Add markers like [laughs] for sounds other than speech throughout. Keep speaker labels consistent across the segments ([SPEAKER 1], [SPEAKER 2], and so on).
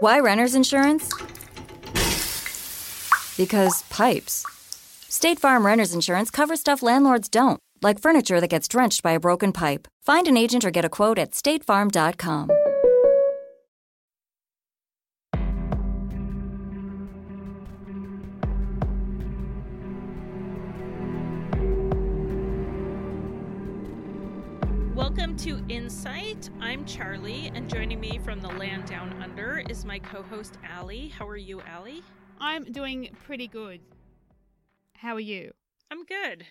[SPEAKER 1] Why renter's insurance? Because pipes. State Farm renter's insurance covers stuff landlords don't, like furniture that gets drenched by a broken pipe. Find an agent or get a quote at statefarm.com.
[SPEAKER 2] Insight. I'm Charlie, and joining me from the land down under is my co host, Allie. How are you, Allie?
[SPEAKER 3] I'm doing pretty good. How are you?
[SPEAKER 2] I'm good.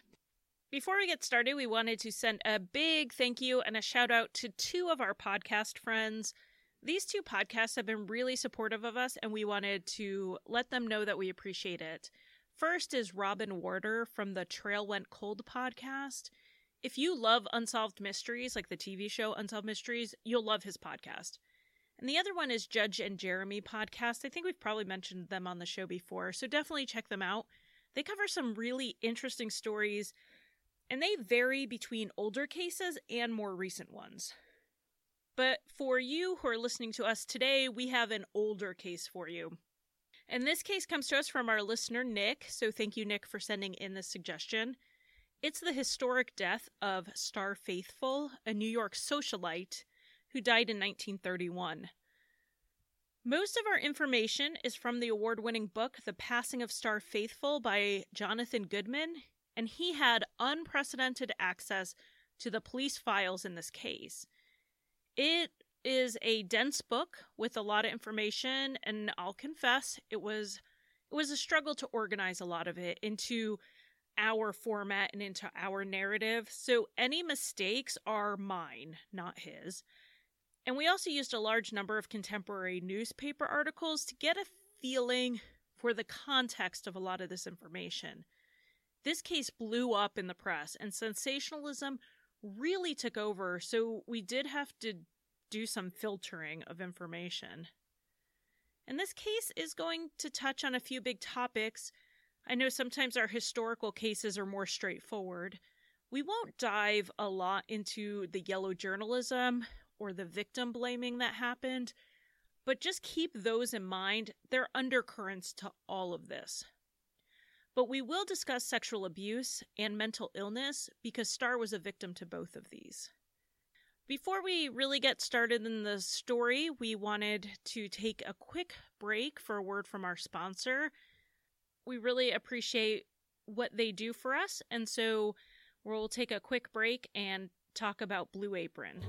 [SPEAKER 2] Before we get started, we wanted to send a big thank you and a shout out to two of our podcast friends. These two podcasts have been really supportive of us, and we wanted to let them know that we appreciate it. First is Robin Warder from the Trail Went Cold podcast. If you love Unsolved Mysteries, like the TV show Unsolved Mysteries, you'll love his podcast. And the other one is Judge and Jeremy podcast. I think we've probably mentioned them on the show before, so definitely check them out. They cover some really interesting stories, and they vary between older cases and more recent ones. But for you who are listening to us today, we have an older case for you. And this case comes to us from our listener, Nick. So thank you, Nick, for sending in this suggestion. It's the historic death of Starr Faithfull, a New York socialite who died in 1931. Most of our information is from the award winning book, The Passing of Starr Faithfull by Jonathan Goodman, and he had unprecedented access to the police files in this case. It is a dense book with a lot of information, and I'll confess it was it was a struggle to organize a lot of it into our format and into our narrative. So any mistakes are mine, not his. And we also used a large number of contemporary newspaper articles to get a feeling for the context of a lot of this information. This case blew up in the press, and sensationalism really took over, so we did have to do some filtering of information. And this case is going to touch on a few big topics I know sometimes our historical cases are more straightforward. We won't dive a lot into the yellow journalism or the victim blaming that happened, but just keep those in mind. They're undercurrents to all of this. But we will discuss sexual abuse and mental illness because Starr was a victim to both of these. Before we really get started in the story, we wanted to take a quick break for a word from our sponsor, we really appreciate what they do for us. And so we'll take a quick break and talk about Blue Apron.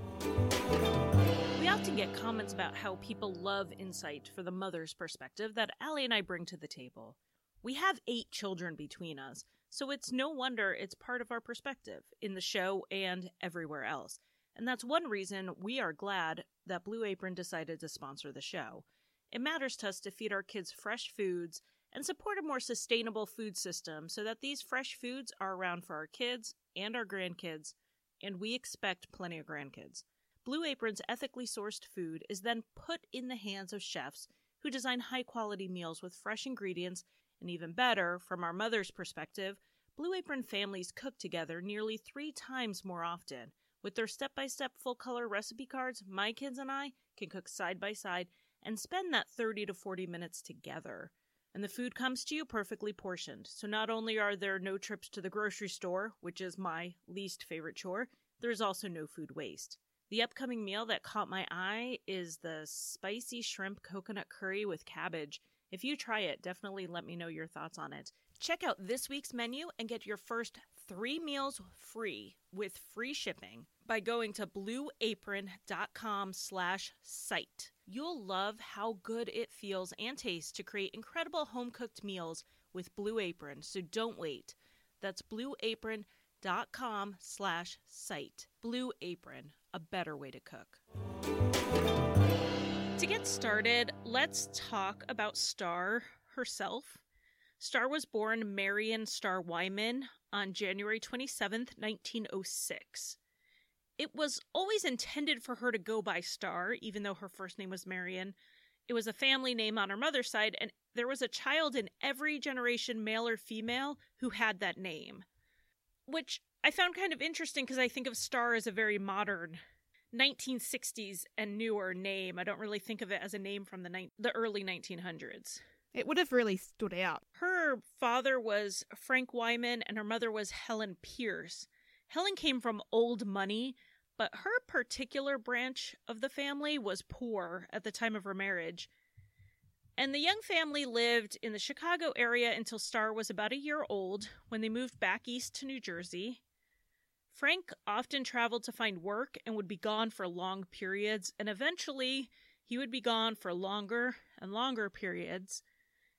[SPEAKER 2] We often get comments about how people love insight for the mother's perspective that Allie and I bring to the table. We have eight children between us, so it's no wonder it's part of our perspective in the show and everywhere else. And that's one reason we are glad that Blue Apron decided to sponsor the show. It matters to us to feed our kids fresh foods and support a more sustainable food system so that these fresh foods are around for our kids and our grandkids, and we expect plenty of grandkids. Blue Apron's ethically sourced food is then put in the hands of chefs who design high quality meals with fresh ingredients, and even better, from our mother's perspective, Blue Apron families cook together nearly three times more often. With their step by step full color recipe cards, my kids and I can cook side by side and spend that 30 to 40 minutes together and the food comes to you perfectly portioned. So not only are there no trips to the grocery store, which is my least favorite chore, there's also no food waste. The upcoming meal that caught my eye is the spicy shrimp coconut curry with cabbage. If you try it, definitely let me know your thoughts on it. Check out this week's menu and get your first three meals free with free shipping by going to blueapron.com slash site. You'll love how good it feels and tastes to create incredible home-cooked meals with Blue Apron, so don't wait. That's blueapron.com slash site. Blue Apron, a better way to cook. To get started, let's talk about Starr herself. Starr was born Marion Starr Wyman on January 27th, 1906. It was always intended for her to go by Starr, even though her first name was Marion. It was a family name on her mother's side, and there was a child in every generation, male or female, who had that name. Which I found kind of interesting because I think of Starr as a very modern 1960s and newer name. I don't really think of it as a name from the ni- the early 1900s.
[SPEAKER 3] It would have really stood out.
[SPEAKER 2] Her father was Frank Wyman and her mother was Helen Pierce. Helen came from old money, but her particular branch of the family was poor at the time of her marriage. And the Young family lived in the Chicago area until Starr was about a year old when they moved back east to New Jersey. Frank often traveled to find work and would be gone for long periods, and eventually he would be gone for longer and longer periods.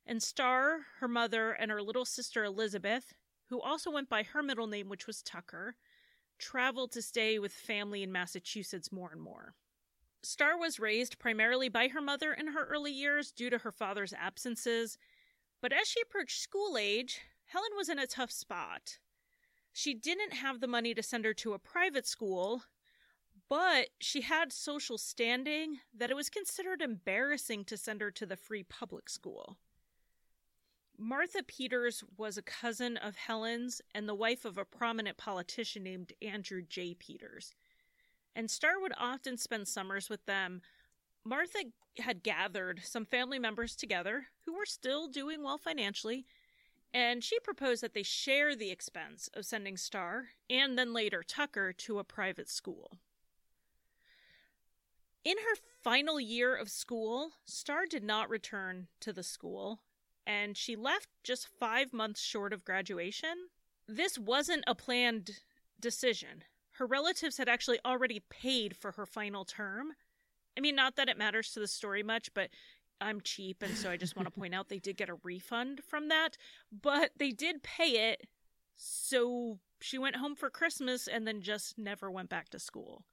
[SPEAKER 2] And Starr, her mother, and her little sister Elizabeth, who also went by her middle name, which was Tucker, traveled to stay with family in Massachusetts more and more. Starr was raised primarily by her mother in her early years due to her father's absences, but as she approached school age, Helen was in a tough spot. She didn't have the money to send her to a private school, but she had social standing that it was considered embarrassing to send her to the free public school. Martha Peters was a cousin of Helen's and the wife of a prominent politician named Andrew J. Peters and Starr would often spend summers with them. Martha had gathered some family members together who were still doing well financially, and she proposed that they share the expense of sending Starr and then later Tucker to a private school. In her final year of school, Starr did not return to the school, and she left just five months short of graduation. This wasn't a planned decision her relatives had actually already paid for her final term. I mean, not that it matters to the story much, but I'm cheap, and so I just want to point out they did get a refund from that, but they did pay it. So she went home for Christmas and then just never went back to school.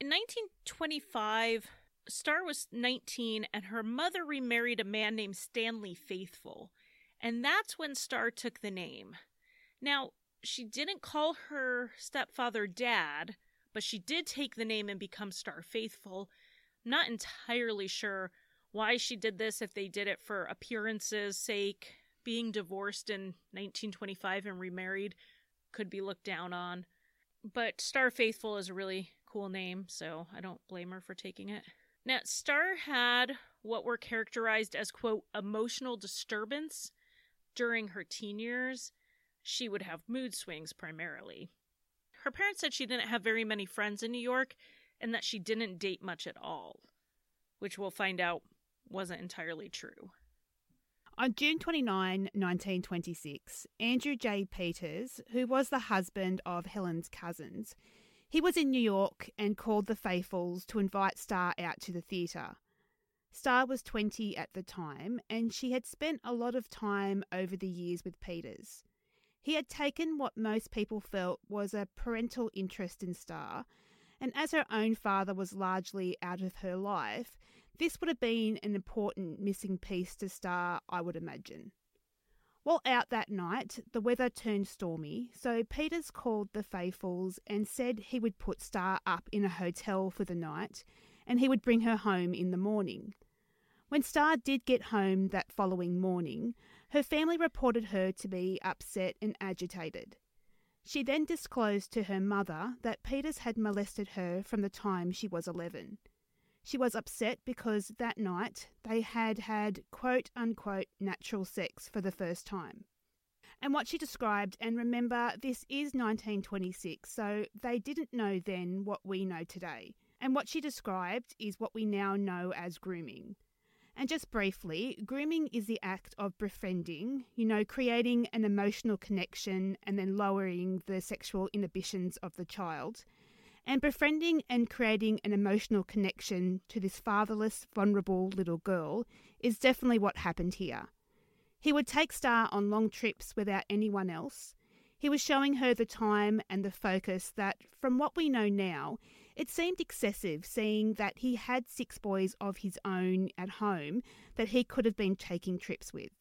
[SPEAKER 2] In 1925, Starr was 19, and her mother remarried a man named Stanley Faithfull, and that's when Starr took the name. Now, she didn't call her stepfather dad, but she did take the name and become Starr Faithfull. I'm not entirely sure why she did this, if they did it for appearances' sake. Being divorced in 1925 and remarried could be looked down on. But Starr Faithfull is a really cool name, so I don't blame her for taking it. Now, Starr had what were characterized as, quote, emotional disturbance during her teen years she would have mood swings primarily. Her parents said she didn't have very many friends in New York and that she didn't date much at all, which we'll find out wasn't entirely true.
[SPEAKER 3] On June 29, 1926, Andrew J. Peters, who was the husband of Helen's cousins, he was in New York and called the Faithfulls to invite Starr out to the theatre. Starr was 20 at the time, and she had spent a lot of time over the years with Peters. He had taken what most people felt was a parental interest in Starr, and as her own father was largely out of her life, this would have been an important missing piece to Starr, I would imagine. While out that night, the weather turned stormy, so Peters called the Faithfulls and said he would put Starr up in a hotel for the night and he would bring her home in the morning. When Starr did get home that following morning, her family reported her to be upset and agitated. She then disclosed to her mother that Peters had molested her from the time she was 11. She was upset because that night they had had quote unquote natural sex for the first time. And what she described, and remember, this is 1926, so they didn't know then what we know today. And what she described is what we now know as grooming. And just briefly, grooming is the act of befriending, you know, creating an emotional connection and then lowering the sexual inhibitions of the child. And befriending and creating an emotional connection to this fatherless, vulnerable little girl is definitely what happened here. He would take Starr on long trips without anyone else. He was showing her the time and the focus that, from what we know now, it seemed excessive, seeing that he had six boys of his own at home that he could have been taking trips with.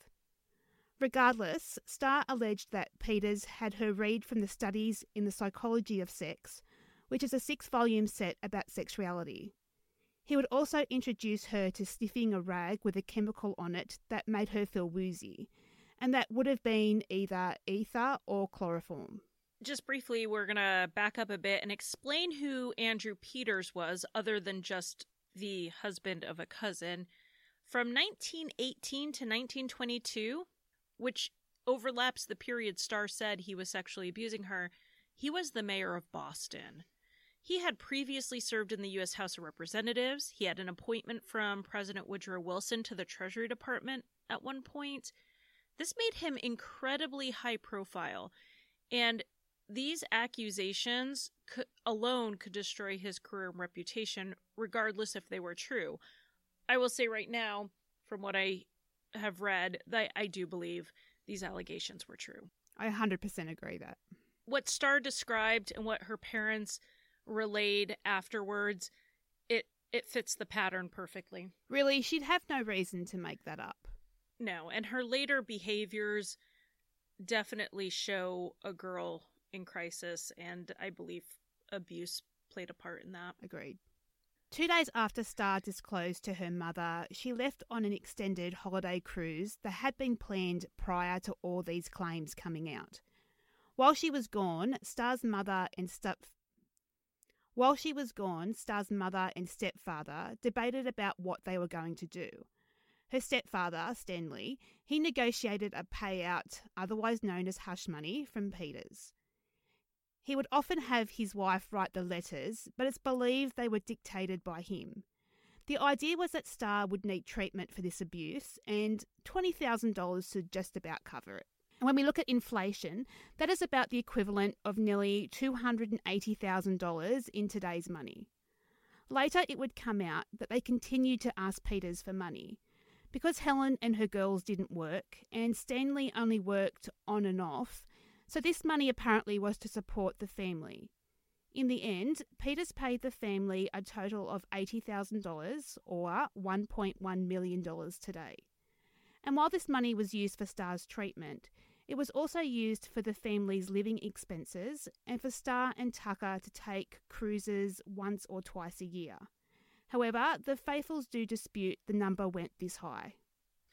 [SPEAKER 3] Regardless, Starr alleged that Peters had her read from the Studies in the Psychology of Sex, which is a six volume set about sexuality. He would also introduce her to sniffing a rag with a chemical on it that made her feel woozy, and that would have been either ether or chloroform.
[SPEAKER 2] just briefly, we're going to back up a bit and explain who Andrew Peters was, other than just the husband of a cousin. From 1918 to 1922, which overlaps the period Starr said he was sexually abusing her, he was the mayor of Boston. He had previously served in the U.S. House of Representatives. He had an appointment from President Woodrow Wilson to the Treasury Department at one point. This made him incredibly high profile, and these accusations could, alone could destroy his career and reputation, regardless if they were true. I will say right now, from what I have read, that I do believe these allegations were true.
[SPEAKER 3] I 100% agree that.
[SPEAKER 2] What Starr described and what her parents relayed afterwards, it it fits the pattern perfectly.
[SPEAKER 3] Really, she'd have no reason to make that up.
[SPEAKER 2] No, and her later behaviors definitely show a girl in crisis, and I believe abuse played a part in that.
[SPEAKER 3] Agreed. Two days after Starr disclosed to her mother, she left on an extended holiday cruise that had been planned prior to all these claims coming out. While she was gone, Starr's mother and step while she was gone, Starr's mother and stepfather debated about what they were going to do. Her stepfather, Stanley, he negotiated a payout, otherwise known as hush money, from Peters. He would often have his wife write the letters, but it's believed they were dictated by him. The idea was that Starr would need treatment for this abuse, and $20,000 should just about cover it. And when we look at inflation, that is about the equivalent of nearly $280,000 in today's money. Later, it would come out that they continued to ask Peters for money. Because Helen and her girls didn't work, and Stanley only worked on and off, so this money apparently was to support the family. In the end, Peters paid the family a total of $80,000 or $1.1 million today. And while this money was used for Starr's treatment, it was also used for the family's living expenses and for Starr and Tucker to take cruises once or twice a year. However, the Faithfulls do dispute the number went this high.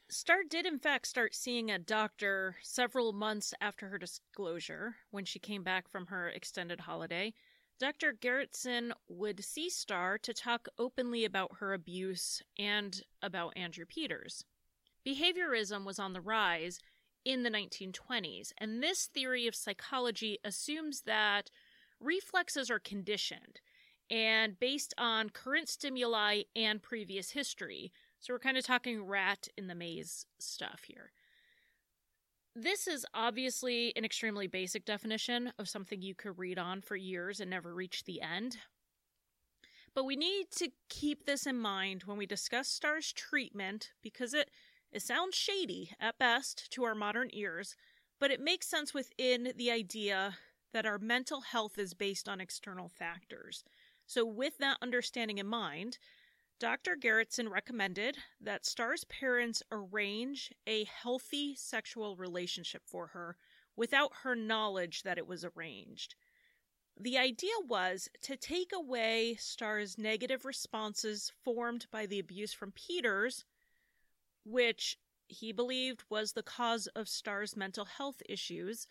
[SPEAKER 2] Starr did, in fact, start seeing a doctor several months after her disclosure when she came back from her extended holiday. Dr. Gerritsen would see Starr to talk openly about her abuse and about Andrew Peters. Behaviorism was on the rise in the 1920s, and this theory of psychology assumes that reflexes are conditioned and based on current stimuli and previous history. So we're kind of talking rat in the maze stuff here. This is obviously an extremely basic definition of something you could read on for years and never reach the end. But we need to keep this in mind when we discuss Starr's treatment because it, it sounds shady at best to our modern ears, but it makes sense within the idea that our mental health is based on external factors. So, with that understanding in mind, Dr. Gerritsen recommended that Starr's parents arrange a healthy sexual relationship for her without her knowledge that it was arranged. The idea was to take away Starr's negative responses formed by the abuse from Peters, which he believed was the cause of Starr's mental health issues,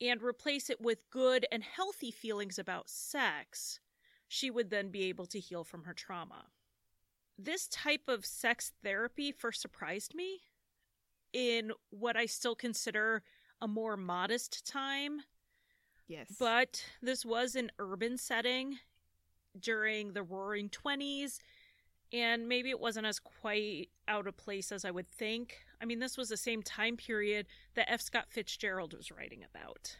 [SPEAKER 2] and replace it with good and healthy feelings about sex. She would then be able to heal from her trauma this type of sex therapy first surprised me in what I still consider a more modest time.
[SPEAKER 3] Yes.
[SPEAKER 2] But this was an urban setting during the roaring 20s, and maybe it wasn't as quite out of place as I would think. I mean, this was the same time period that F. Scott Fitzgerald was writing about.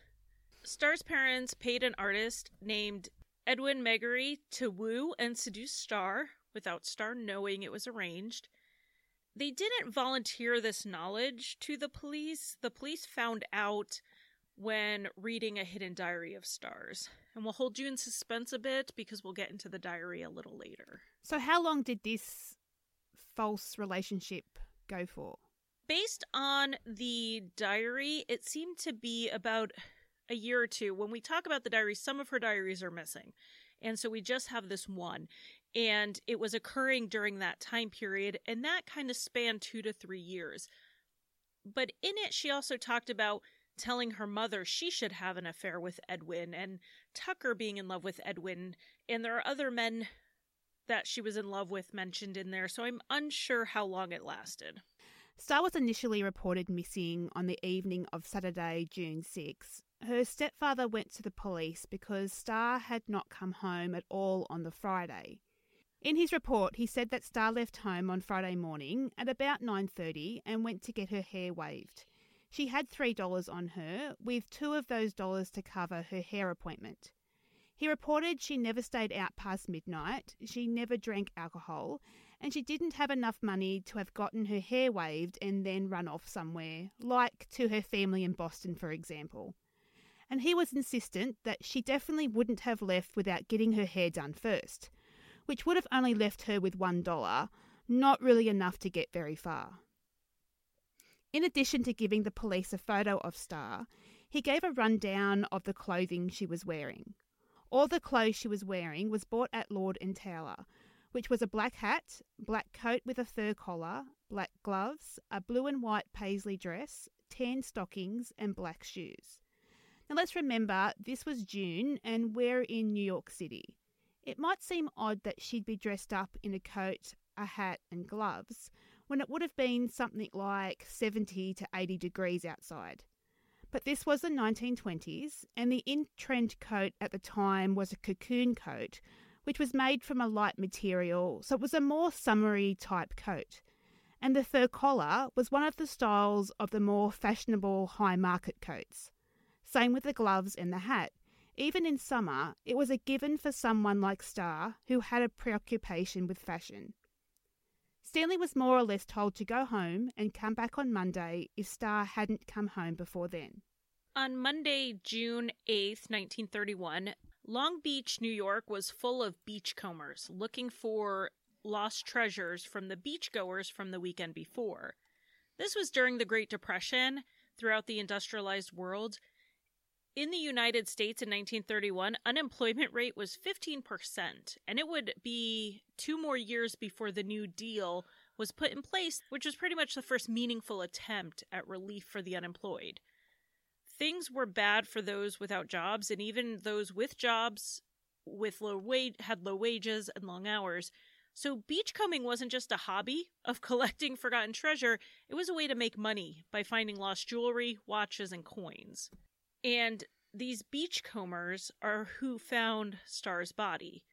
[SPEAKER 2] Starr's parents paid an artist named Edwin Megarry to woo and seduce Starr without Starr knowing it was arranged. They didn't volunteer this knowledge to the police. The police found out when reading a hidden diary of Stars. And we'll hold you in suspense a bit because we'll get into the diary a little later.
[SPEAKER 3] So, how long did this false relationship go for?
[SPEAKER 2] Based on the diary, it seemed to be about a year or two. When we talk about the diary, some of her diaries are missing. And so we just have this one and it was occurring during that time period and that kind of spanned 2 to 3 years but in it she also talked about telling her mother she should have an affair with Edwin, and Tucker being in love with Edwin, and there are other men that she was in love with mentioned in there, so I'm unsure how long it lasted.
[SPEAKER 3] Starr was initially reported missing on the evening of Saturday, June 6. Her stepfather went to the police because Starr had not come home at all on the Friday. In his report, he said that Starr left home on Friday morning at about 9:30 and went to get her hair waved. She had $3 on her, with two of those dollars to cover her hair appointment. He reported she never stayed out past midnight, she never drank alcohol, and she didn't have enough money to have gotten her hair waved and then run off somewhere, like to her family in Boston, for example. And he was insistent that she definitely wouldn't have left without getting her hair done first, which would have only left her with $1, not really enough to get very far. In addition to giving the police a photo of Starr, he gave a rundown of the clothing she was wearing. All the clothes she was wearing was bought at Lord and Taylor, which was a black hat, black coat with a fur collar, black gloves, a blue and white paisley dress, tan stockings, and black shoes. Now let's remember this was June and we're in New York City. It might seem odd that she'd be dressed up in a coat, a hat, and gloves when it would have been something like 70 to 80 degrees outside. But this was the 1920s, and the in trend coat at the time was a cocoon coat, which was made from a light material, so it was a more summery type coat. And the fur collar was one of the styles of the more fashionable high market coats. Same with the gloves and the hat. Even in summer, it was a given for someone like Starr who had a preoccupation with fashion. Stanley was more or less told to go home and come back on Monday if Starr hadn't come home before then.
[SPEAKER 2] On Monday, June 8th, 1931, Long Beach, New York was full of beachcombers looking for lost treasures from the beachgoers from the weekend before. This was during the Great Depression throughout the industrialized world, in the United States in 1931, unemployment rate was 15%, and it would be two more years before the New Deal was put in place, which was pretty much the first meaningful attempt at relief for the unemployed. Things were bad for those without jobs, and even those with jobs with low wage had low wages and long hours. So beachcombing wasn't just a hobby of [laughs] collecting forgotten treasure, it was a way to make money by finding lost jewelry, watches, and coins. And these beachcombers are who found Starr's body.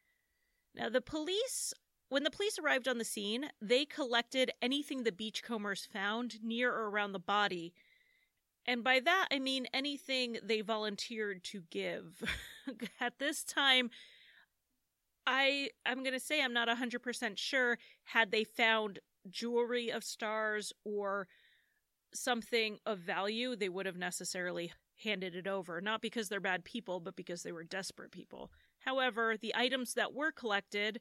[SPEAKER 2] Now, the police, when the police arrived on the scene, they collected anything the beachcombers found near or around the body. And by that, I mean anything they volunteered to give. [laughs] At this time, I I'm going to say I'm not 100% sure had they found jewelry of stars or something of value, they would have necessarily handed it over, not because they're bad people, but because they were desperate people. However, the items that were collected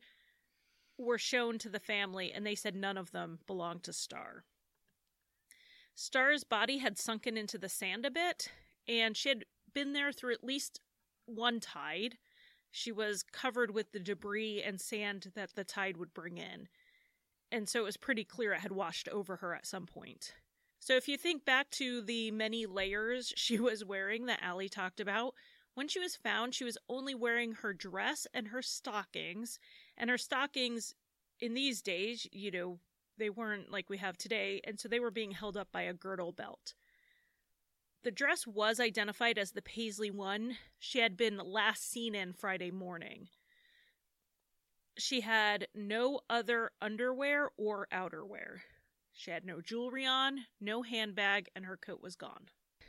[SPEAKER 2] were shown to the family, and they said none of them belonged to Starr. Starr's body had sunken into the sand a bit, and she had been there through at least one tide. She was covered with the debris and sand that the tide would bring in. And so it was pretty clear it had washed over her at some point. So if you think back to the many layers [laughs] she was wearing that Allie talked about, when she was found, she was only wearing her dress and her stockings. And her stockings in these days, you know, they weren't like we have today, and so they were being held up by a girdle belt. The dress was identified as the Paisley one she had been last seen in Friday morning. She had no other underwear or outerwear. She had no jewelry on, no handbag, and her coat was gone.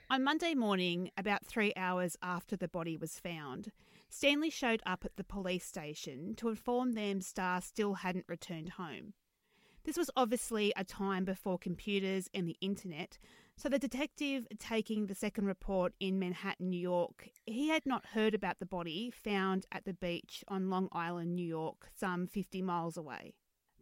[SPEAKER 3] On Monday morning, about three hours after the body was found, Stanley showed up at the police station to inform them Starr still hadn't returned home. This was obviously a time before computers and the internet, so the detective taking the second report in Manhattan, New York, he had not heard about the body found at the beach on Long Island, New York, some 50 miles away.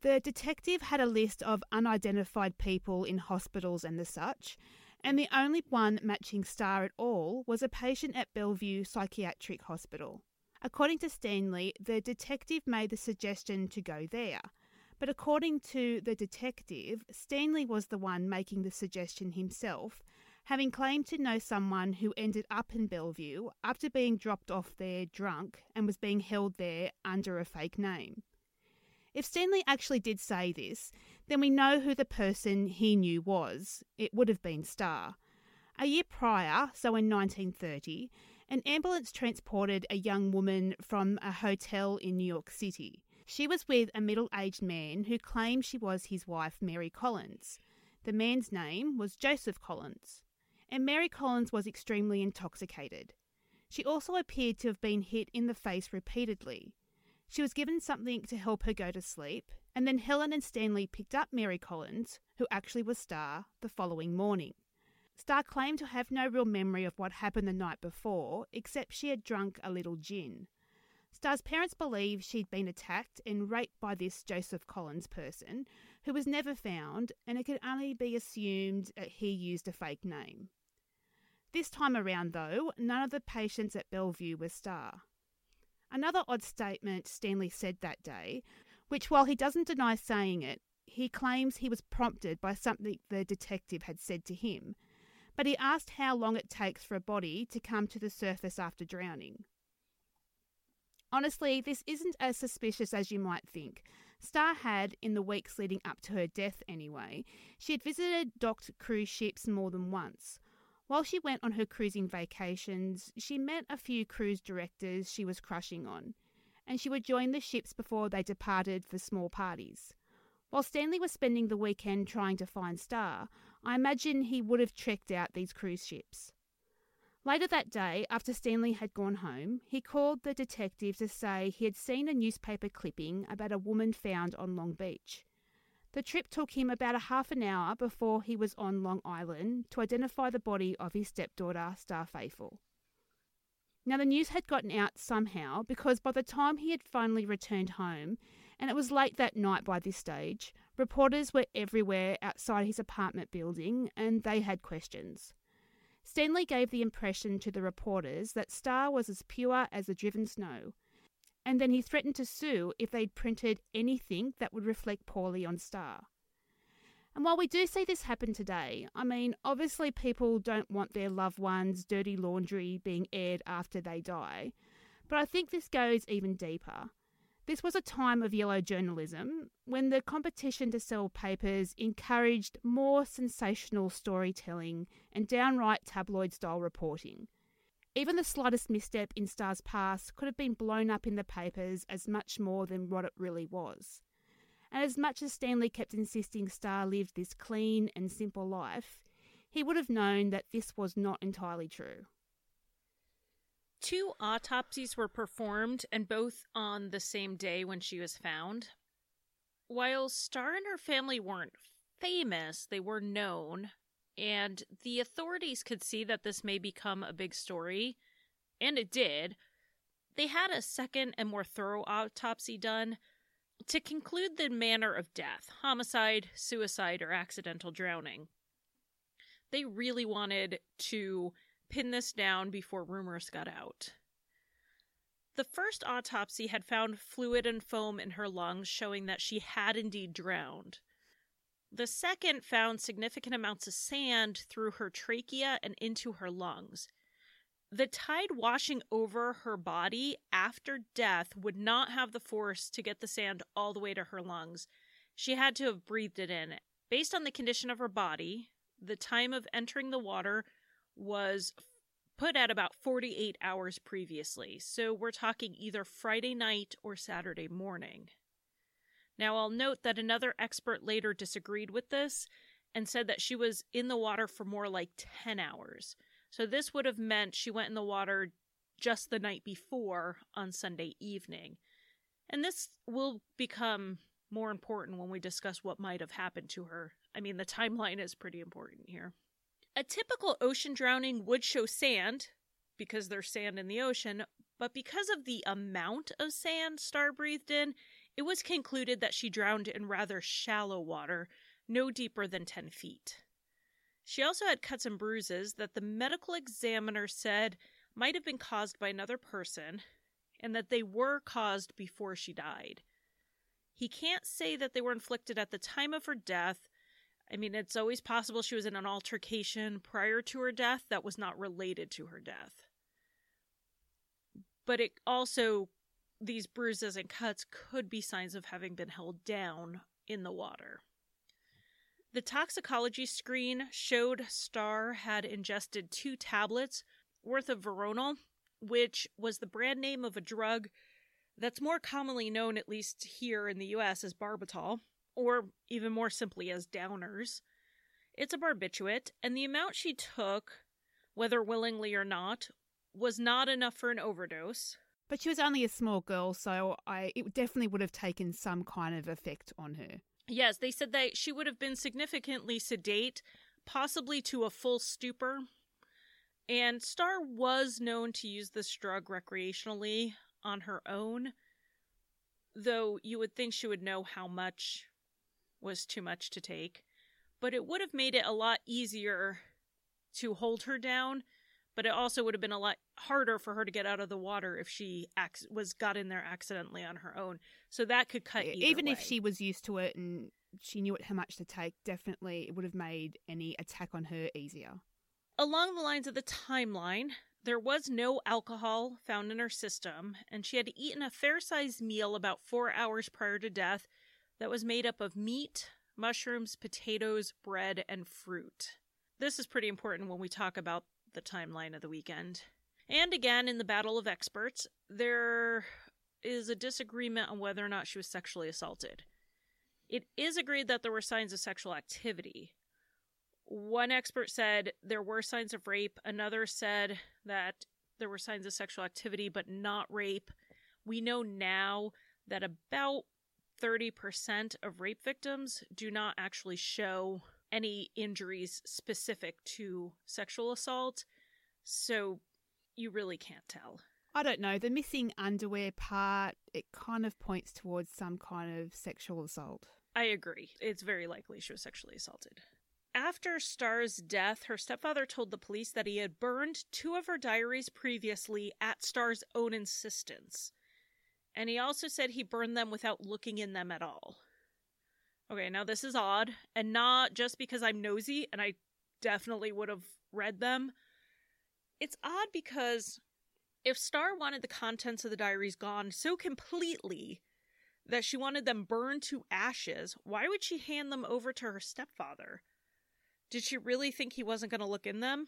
[SPEAKER 3] The detective had a list of unidentified people in hospitals and the such, and the only one matching Starr at all was a patient at Bellevue Psychiatric Hospital. According to Stanley, the detective made the suggestion to go there. But according to the detective, Stanley was the one making the suggestion himself, having claimed to know someone who ended up in Bellevue after being dropped off there drunk and was being held there under a fake name. If Stanley actually did say this, then we know who the person he knew was. It would have been Starr. A year prior, so in 1930, an ambulance transported a young woman from a hotel in New York City. She was with a middle aged man who claimed she was his wife, Mary Collins. The man's name was Joseph Collins, and Mary Collins was extremely intoxicated. She also appeared to have been hit in the face repeatedly. She was given something to help her go to sleep, and then Helen and Stanley picked up Mary Collins, who actually was Starr, the following morning. Starr claimed to have no real memory of what happened the night before, except she had drunk a little gin. Starr's parents believe she'd been attacked and raped by this Joseph Collins person, who was never found, and it could only be assumed that he used a fake name. This time around, though, none of the patients at Bellevue were Starr. Another odd statement Stanley said that day, which, while he doesn't deny saying it, he claims he was prompted by something the detective had said to him, but he asked how long it takes for a body to come to the surface after drowning. Honestly, this isn't as suspicious as you might think. Starr had, in the weeks leading up to her death anyway, she had visited docked cruise ships more than once. While she went on her cruising vacations, she met a few cruise directors she was crushing on, and she would join the ships before they departed for small parties. While Stanley was spending the weekend trying to find Starr, I imagine he would have checked out these cruise ships. Later that day, after Stanley had gone home, he called the detective to say he had seen a newspaper clipping about a woman found on Long Beach. The trip took him about a half an hour before he was on Long Island to identify the body of his stepdaughter, Starr Faithfull. Now, the news had gotten out somehow because by the time he had finally returned home, and it was late that night by this stage, reporters were everywhere outside his apartment building and they had questions. Stanley gave the impression to the reporters that Starr was as pure as the driven snow, and then he threatened to sue if they'd printed anything that would reflect poorly on Starr. And while we do see this happen today, I mean, obviously people don't want their loved ones' dirty laundry being aired after they die, but I think this goes even deeper. This was a time of yellow journalism when the competition to sell papers encouraged more sensational storytelling and downright tabloid style reporting. Even the slightest misstep in Starr's past could have been blown up in the papers as much more than what it really was. And as much as Stanley kept insisting Starr lived this clean and simple life, he would have known that this was not entirely true.
[SPEAKER 2] Two autopsies were performed, and both on the same day when she was found. While Starr and her family weren't famous, they were known, and the authorities could see that this may become a big story, and it did. They had a second and more thorough autopsy done to conclude the manner of death homicide, suicide, or accidental drowning. They really wanted to pin this down before rumors got out. The first autopsy had found fluid and foam in her lungs, showing that she had indeed drowned. The second found significant amounts of sand through her trachea and into her lungs. The tide washing over her body after death would not have the force to get the sand all the way to her lungs. She had to have breathed it in. Based on the condition of her body, the time of entering the water was put at about 48 hours previously, so we're talking either Friday night or Saturday morning. Now, I'll note that another expert later disagreed with this and said that she was in the water for more like 10 hours. So, this would have meant she went in the water just the night before on Sunday evening. And this will become more important when we discuss what might have happened to her. I mean, the timeline is pretty important here. A typical ocean drowning would show sand because there's sand in the ocean, but because of the amount of sand Starr breathed in, it was concluded that she drowned in rather shallow water, no deeper than 10 feet. She also had cuts and bruises that the medical examiner said might have been caused by another person and that they were caused before she died. He can't say that they were inflicted at the time of her death I mean, it's always possible she was in an altercation prior to her death that was not related to her death. But it also, these bruises and cuts could be signs of having been held down in the water. The toxicology screen showed Starr had ingested two tablets worth of Veronal, which was the brand name of a drug that's more commonly known, at least here in the US, as Barbital, or even more simply as downers. It's a barbiturate, and the amount she took, whether willingly or not, was not enough for an overdose.
[SPEAKER 3] But she was only a small girl, so I it definitely would have taken some kind of effect on her.
[SPEAKER 2] Yes, they said that she would have been significantly sedate, possibly to a full stupor. And Starr was known to use this drug recreationally on her own, though you would think she would know how much was too much to take. But it would have made it a lot easier to hold her down, but it also would have been a lot harder for her to get out of the water if she ac- was got in there accidentally on her own. So that could cut
[SPEAKER 3] even
[SPEAKER 2] way.
[SPEAKER 3] if she was used to it and she knew it how much to take. Definitely, it would have made any attack on her easier.
[SPEAKER 2] Along the lines of the timeline, there was no alcohol found in her system, and she had eaten a fair sized meal about four hours prior to death that was made up of meat, mushrooms, potatoes, bread, and fruit. This is pretty important when we talk about the timeline of the weekend. And again, in the battle of experts, there is a disagreement on whether or not she was sexually assaulted. It is agreed that there were signs of sexual activity, one expert said there were signs of rape, another said that there were signs of sexual activity but not rape. We know now that about 30% of rape victims do not actually show any injuries specific to sexual assault. So you really can't tell.
[SPEAKER 3] I don't know. The missing underwear part, it kind of points towards some kind of sexual assault.
[SPEAKER 2] I agree. It's very likely she was sexually assaulted. After Starr's death, her stepfather told the police that he had burned two of her diaries previously at Starr's own insistence. And he also said he burned them without looking in them at all. Okay, now this is odd, and not just because I'm nosy and I definitely would have read them. It's odd because if Starr wanted the contents of the diaries gone so completely that she wanted them burned to ashes, why would she hand them over to her stepfather? Did she really think he wasn't going to look in them?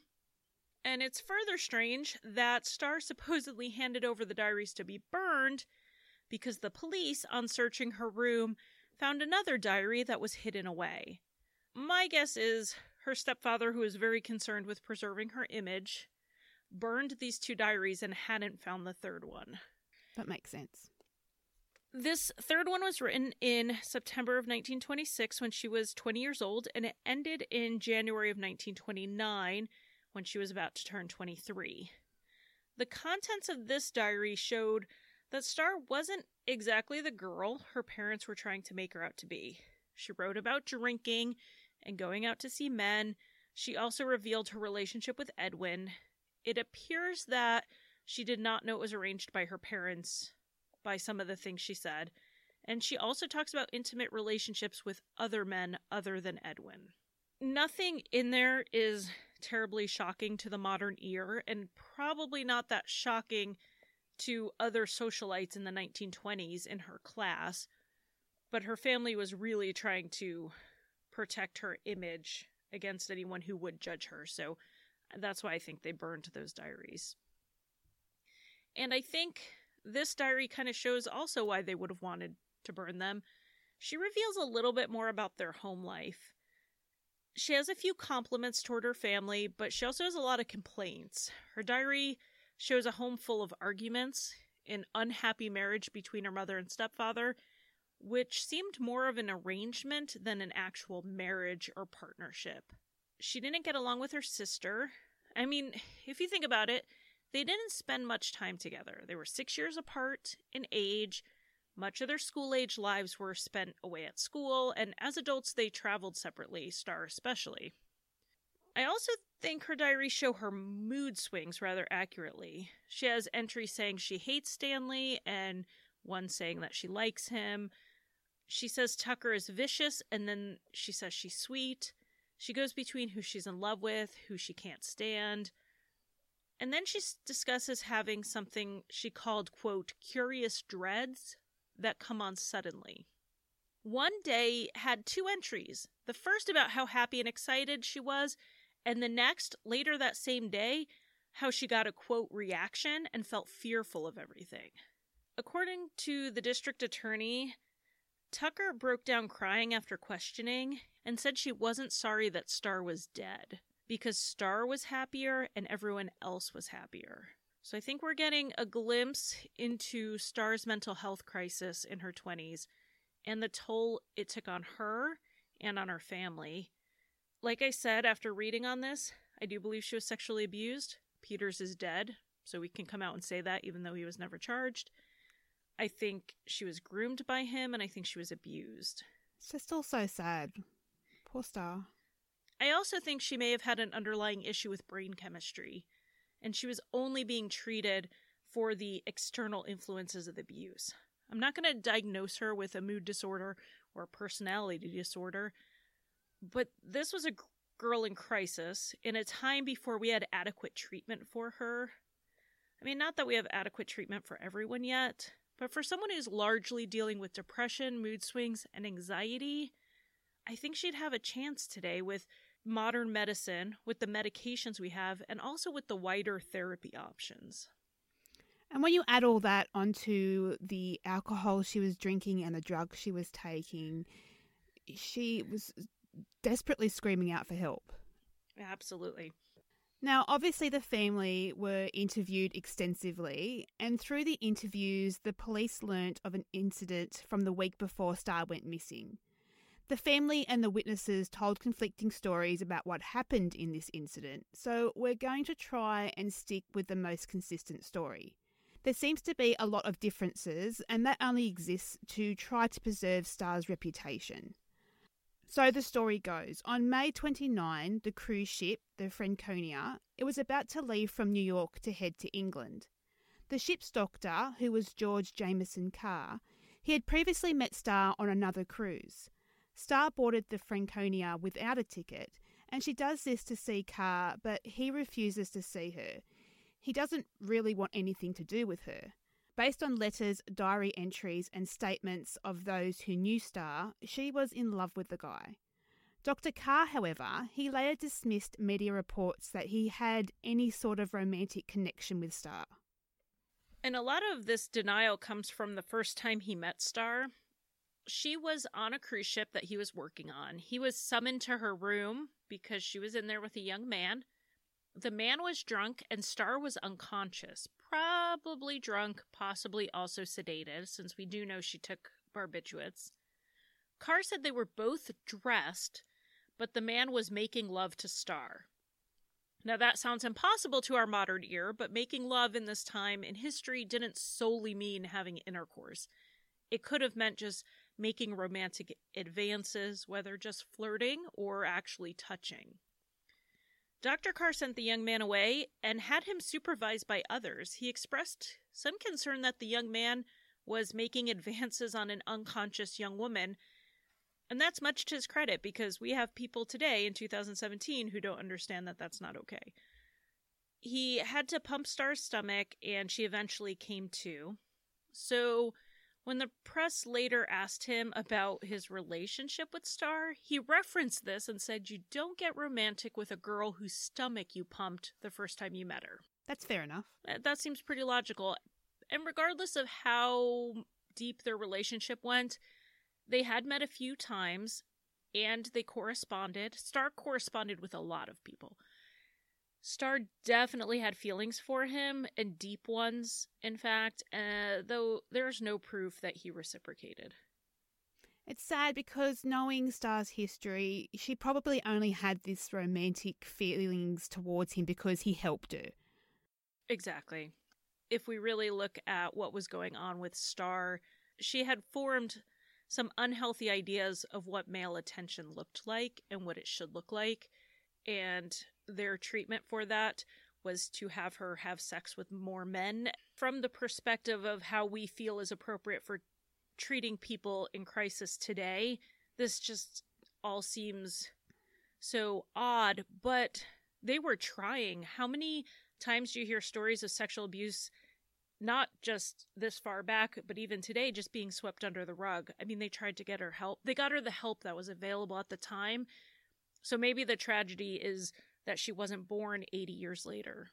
[SPEAKER 2] And it's further strange that Starr [laughs] supposedly handed over the diaries to be burned because the police, on searching her room, found another diary that was hidden away. My guess is her stepfather, who is very concerned with preserving her image, burned these two diaries and hadn't found the third one.
[SPEAKER 3] That makes sense.
[SPEAKER 2] This third one was written in September of 1926 when she was 20 years old, and it ended in January of 1929 when she was about to turn 23. The contents of this diary showed that Starr wasn't exactly the girl her parents were trying to make her out to be. She wrote about drinking and going out to see men. She also revealed her relationship with Edwin. It appears that she did not know it was arranged by her parents by some of the things she said. And she also talks about intimate relationships with other men other than Edwin. Nothing in there is terribly shocking to the modern ear, and probably not that shocking to other socialites in the 1920s in her class. But her family was really trying to protect her image against anyone who would judge her. So uh, that's why I think they burned those diaries. And I think this diary kind of shows also why they would have wanted to burn them. She reveals a little bit more about their home life. She has a few compliments toward her family, but she also has a lot of complaints. Her diary shows a home full of arguments, an unhappy marriage between her mother and stepfather, which seemed more of an arrangement than an actual marriage or partnership. She didn't get along with her sister. I mean, if you think about it, they didn't spend much time together. They were six years apart in age. Much of their school age lives were spent away at school, and as adults, they traveled separately, Starr especially. I also think her diaries show her mood swings rather accurately. She has entries saying she hates Stanley and one saying that she likes him. She says Tucker is vicious, and then she says she's sweet. She goes between who she's in love with, who she can't stand. And then she discusses having something she called, quote, curious dreads that come on suddenly. One day had two entries. The first about how happy and excited she was, and the next, later that same day, how she got a quote reaction and felt fearful of everything. According to the district attorney, Tucker broke down crying after questioning and said she wasn't sorry that Starr was dead because Starr was happier and everyone else was happier. So I think we're getting a glimpse into Starr's mental health crisis in her 20s and the toll it took on her and on her family. Like I said, after reading on this, I do believe she was sexually abused. Peters is dead, so we can come out and say that even though he was never charged. I think she was groomed by him and I think she was abused.
[SPEAKER 3] It's just all so sad. Poor Starr.
[SPEAKER 2] I also think she may have had an underlying issue with brain chemistry, and she was only being treated for the external influences of the abuse. I'm not going to diagnose her with a mood disorder or a personality disorder, but this was a girl in crisis in a time before we had adequate treatment for her. I mean, not that we have adequate treatment for everyone yet, but for someone who's largely dealing with depression, mood swings, and anxiety, I think she'd have a chance today with modern medicine, with the medications we have, and also with the wider therapy options.
[SPEAKER 3] And when you add all that onto the alcohol she was drinking and the drugs she was taking, she was desperately screaming out for help.
[SPEAKER 2] Absolutely.
[SPEAKER 3] Now, obviously, the family were interviewed extensively, and through the interviews, the police learnt of an incident from the week before Starr went missing. The family and the witnesses told conflicting stories about what happened in this incident, so we're going to try and stick with the most consistent story. There seems to be a lot of differences, and that only exists to try to preserve Starr's reputation. So the story goes on May 29, the cruise ship, the Franconia, it was about to leave from New York to head to England. The ship's doctor, who was George Jameson Carr, he had previously met Starr on another cruise. Starr boarded the Franconia without a ticket, and she does this to see Carr, but he refuses to see her. He doesn't really want anything to do with her. Based on letters, diary entries, and statements of those who knew Starr, she was in love with the guy. Dr. Carr, however, he later dismissed media reports that he had any sort of romantic connection with Starr.
[SPEAKER 2] And a lot of this denial comes from the first time he met Starr. She was on a cruise ship that he was working on. He was summoned to her room because she was in there with a young man. The man was drunk and Starr was unconscious, probably drunk, possibly also sedated, since we do know she took barbiturates. Carr said they were both dressed, but the man was making love to Starr. Now, that sounds impossible to our modern ear, but making love in this time in history didn't solely mean having intercourse. It could have meant just making romantic advances, whether just flirting or actually touching. Dr. Carr sent the young man away and had him supervised by others. He expressed some concern that the young man was making advances on an unconscious young woman. And that's much to his credit because we have people today in 2017 who don't understand that that's not okay. He had to pump Starr's stomach and she eventually came to. So when the press later asked him about his relationship with Starr, he referenced this and said, You don't get romantic with a girl whose stomach you pumped the first time you met her.
[SPEAKER 3] That's fair enough.
[SPEAKER 2] That seems pretty logical. And regardless of how deep their relationship went, they had met a few times and they corresponded. Starr corresponded with a lot of people. Starr definitely had feelings for him, and deep ones, in fact, uh, though there's no proof that he reciprocated.
[SPEAKER 3] It's sad because knowing Starr's history, she probably only had this romantic feelings towards him because he helped her.
[SPEAKER 2] Exactly. If we really look at what was going on with Starr, she had formed some unhealthy ideas of what male attention looked like and what it should look like. And their treatment for that was to have her have sex with more men from the perspective of how we feel is appropriate for treating people in crisis today, this just all seems so odd, but they were trying. How many times do you hear stories of sexual abuse not just this far back, but even today, just being swept under the rug. I mean, they tried to get her help. They got her the help that was available at the time. So maybe the tragedy is that she wasn't born 80 years later.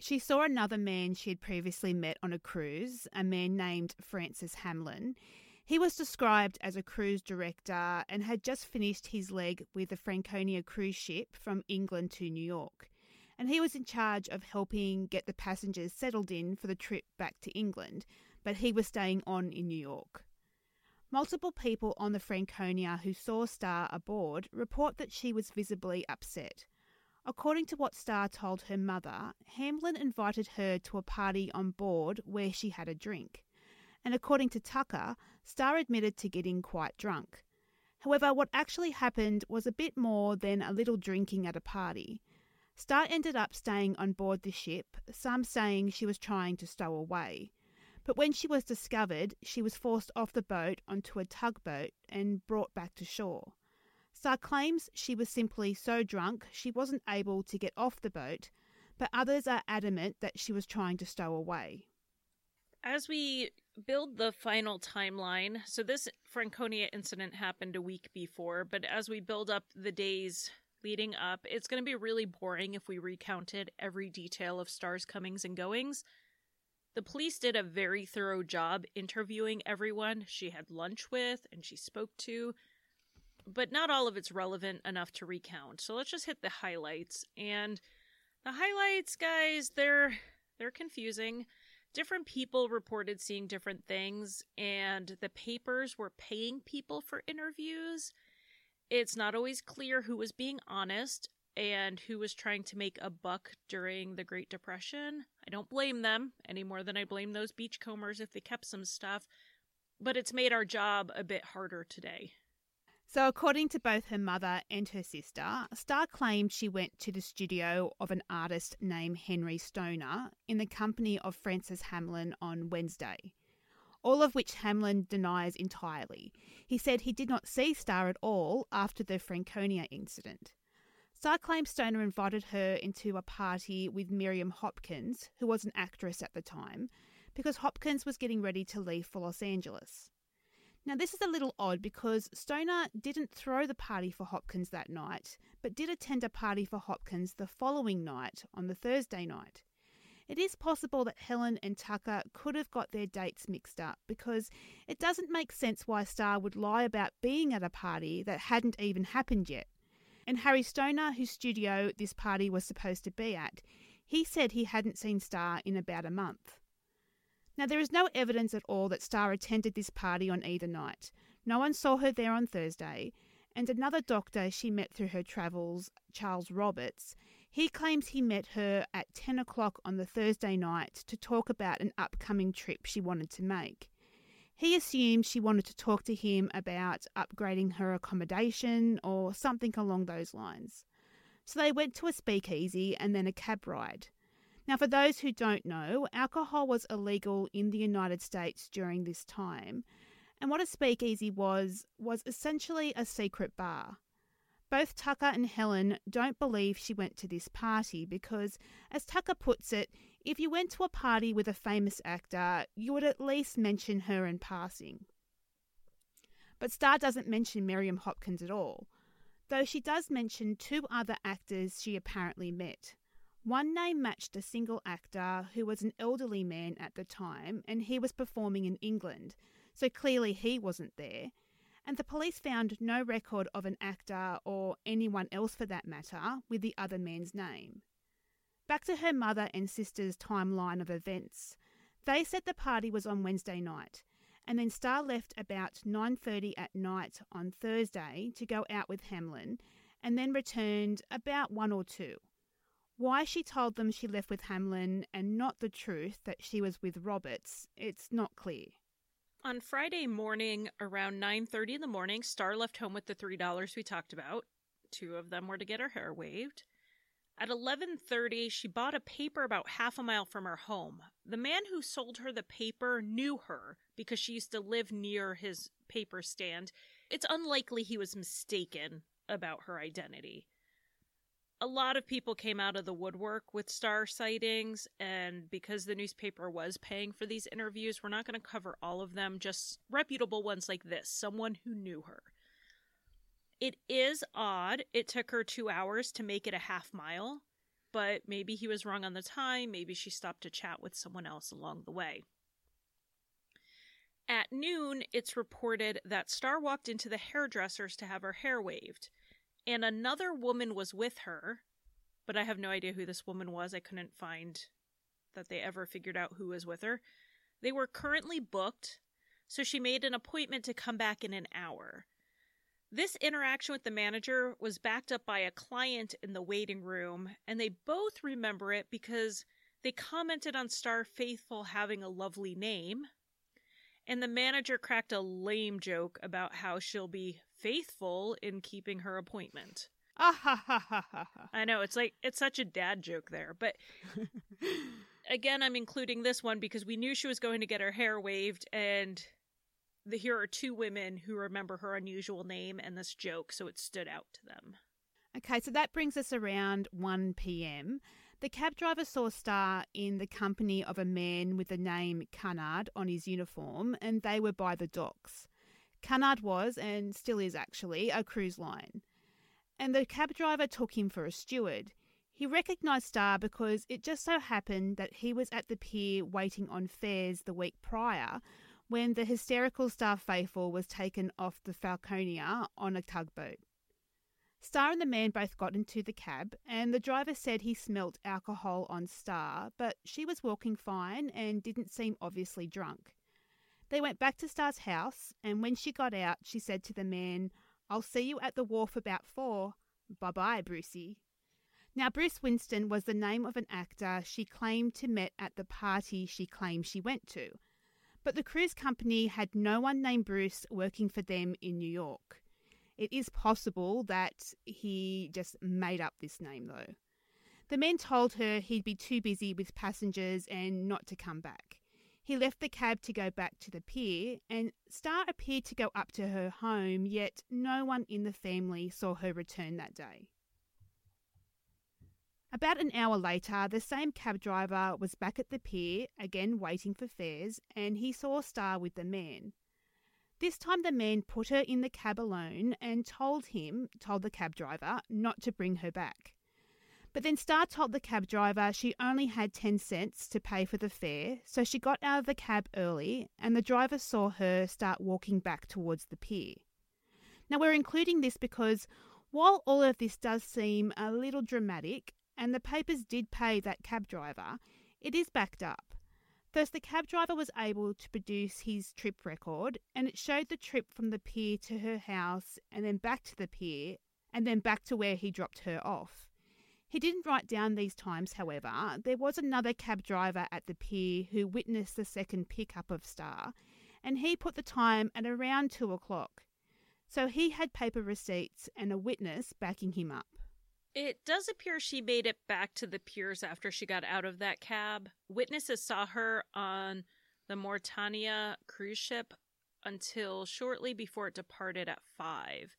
[SPEAKER 3] She saw another man she had previously met on a cruise, a man named Francis Hamlin. He was described as a cruise director and had just finished his leg with the Franconia cruise ship from England to New York and he was in charge of helping get the passengers settled in for the trip back to England, but he was staying on in New York. Multiple people on the Franconia who saw Starr aboard report that she was visibly upset. According to what Starr told her mother, Hamlin invited her to a party on board where she had a drink. And according to Tucker, Starr admitted to getting quite drunk. However, what actually happened was a bit more than a little drinking at a party. Starr ended up staying on board the ship, some saying she was trying to stow away. But when she was discovered, she was forced off the boat onto a tugboat and brought back to shore. Starr claims she was simply so drunk she wasn't able to get off the boat, but others are adamant that she was trying to stow away.
[SPEAKER 2] As we build the final timeline, so this Franconia incident happened a week before, but as we build up the days leading up. It's going to be really boring if we recounted every detail of Starr's comings and goings. The police did a very thorough job interviewing everyone she had lunch with and she spoke to, but not all of it's relevant enough to recount. So let's just hit the highlights. And the highlights, guys, they're they're confusing. Different people reported seeing different things, and the papers were paying people for interviews. It's not always clear who was being honest and who was trying to make a buck during the Great Depression. I don't blame them any more than I blame those beachcombers if they kept some stuff, but it's made our job a bit harder today.
[SPEAKER 3] So, according to both her mother and her sister, Starr claimed she went to the studio of an artist named Henry Stoner in the company of Francis Hamlin on Wednesday all of which Hamlin denies entirely. He said he did not see Starr at all after the Franconia incident. Starr claims Stoner invited her into a party with Miriam Hopkins, who was an actress at the time, because Hopkins was getting ready to leave for Los Angeles. Now, this is a little odd because Stoner didn't throw the party for Hopkins that night, but did attend a party for Hopkins the following night on the Thursday night. It is possible that Helen and Tucker could have got their dates mixed up because it doesn't make sense why Starr would lie about being at a party that hadn't even happened yet. And Harry Stoner, whose studio this party was supposed to be at, he said he hadn't seen Starr in about a month. Now, there is no evidence at all that Starr attended this party on either night. No one saw her there on Thursday, and another doctor she met through her travels, Charles Roberts, he claims he met her at 10 o'clock on the Thursday night to talk about an upcoming trip she wanted to make. He assumed she wanted to talk to him about upgrading her accommodation or something along those lines. So they went to a speakeasy and then a cab ride. Now, for those who don't know, alcohol was illegal in the United States during this time, and what a speakeasy was was essentially a secret bar. Both Tucker and Helen don't believe she went to this party because, as Tucker puts it, if you went to a party with a famous actor, you would at least mention her in passing. But Starr doesn't mention Miriam Hopkins at all, though she does mention two other actors she apparently met. One name matched a single actor who was an elderly man at the time and he was performing in England, so clearly he wasn't there and the police found no record of an actor or anyone else for that matter with the other man's name. Back to her mother and sister's timeline of events. They said the party was on Wednesday night, and then Starr left about 9:30 at night on Thursday to go out with Hamlin, and then returned about 1 or 2. Why she told them she left with Hamlin and not the truth that she was with Roberts, it's not clear.
[SPEAKER 2] On Friday morning, around 9:30 in the morning, Starr left home with the $3 we talked about. Two of them were to get her hair waved. At 11:30, she bought a paper about half a mile from her home. The man who sold her the paper knew her because she used to live near his paper stand. It's unlikely he was mistaken about her identity. A lot of people came out of the woodwork with Starr sightings, and because the newspaper was paying for these interviews, we're not going to cover all of them, just reputable ones like this someone who knew her. It is odd. It took her two hours to make it a half mile, but maybe he was wrong on the time. Maybe she stopped to chat with someone else along the way. At noon, it's reported that Starr walked into the hairdresser's to have her hair waved, and another woman was with her, but I have no idea who this woman was. I couldn't find that they ever figured out who was with her. They were currently booked, so she made an appointment to come back in an hour. This interaction with the manager was backed up by a client in the waiting room, and they both remember it because they commented on Starr Faithfull having a lovely name. And the manager cracked a lame joke about how she'll be faithful in keeping her appointment. I know it's like it's such a dad joke there, but [laughs] again, I'm including this one because we knew she was going to get her hair waved, and the, here are two women who remember her unusual name and this joke, so it stood out to them.
[SPEAKER 3] Okay, so that brings us around 1 pm. The cab driver saw Starr in the company of a man with the name Cunard on his uniform, and they were by the docks. Cunard was, and still is actually, a cruise line. And the cab driver took him for a steward. He recognised Starr because it just so happened that he was at the pier waiting on fares the week prior when the hysterical Starr Faithfull was taken off the Franconia on a tugboat. Starr and the man both got into the cab, and the driver said he smelt alcohol on Starr, but she was walking fine and didn't seem obviously drunk. They went back to Starr's house, and when she got out, she said to the man, I'll see you at the wharf about four. Bye bye, Brucey. Now, Bruce Winston was the name of an actor she claimed to met at the party she claimed she went to. But the cruise company had no one named Bruce working for them in New York. It is possible that he just made up this name, though. The men told her he'd be too busy with passengers and not to come back. He left the cab to go back to the pier, and Starr appeared to go up to her home, yet no one in the family saw her return that day. About an hour later, the same cab driver was back at the pier, again waiting for fares, and he saw Starr with the man. This time the man put her in the cab alone and told him, told the cab driver, not to bring her back. But then Starr told the cab driver she only had 10 cents to pay for the fare, so she got out of the cab early, and the driver saw her start walking back towards the pier. Now, we're including this because while all of this does seem a little dramatic, and the papers did pay that cab driver, it is backed up. First, the cab driver was able to produce his trip record, and it showed the trip from the pier to her house, and then back to the pier, and then back to where he dropped her off. He didn't write down these times, however. There was another cab driver at the pier who witnessed the second pickup of Starr, and he put the time at around two o'clock. So he had paper receipts and a witness backing him up.
[SPEAKER 2] It does appear she made it back to the piers after she got out of that cab. Witnesses saw her on the Mauretania cruise ship until shortly before it departed at 5.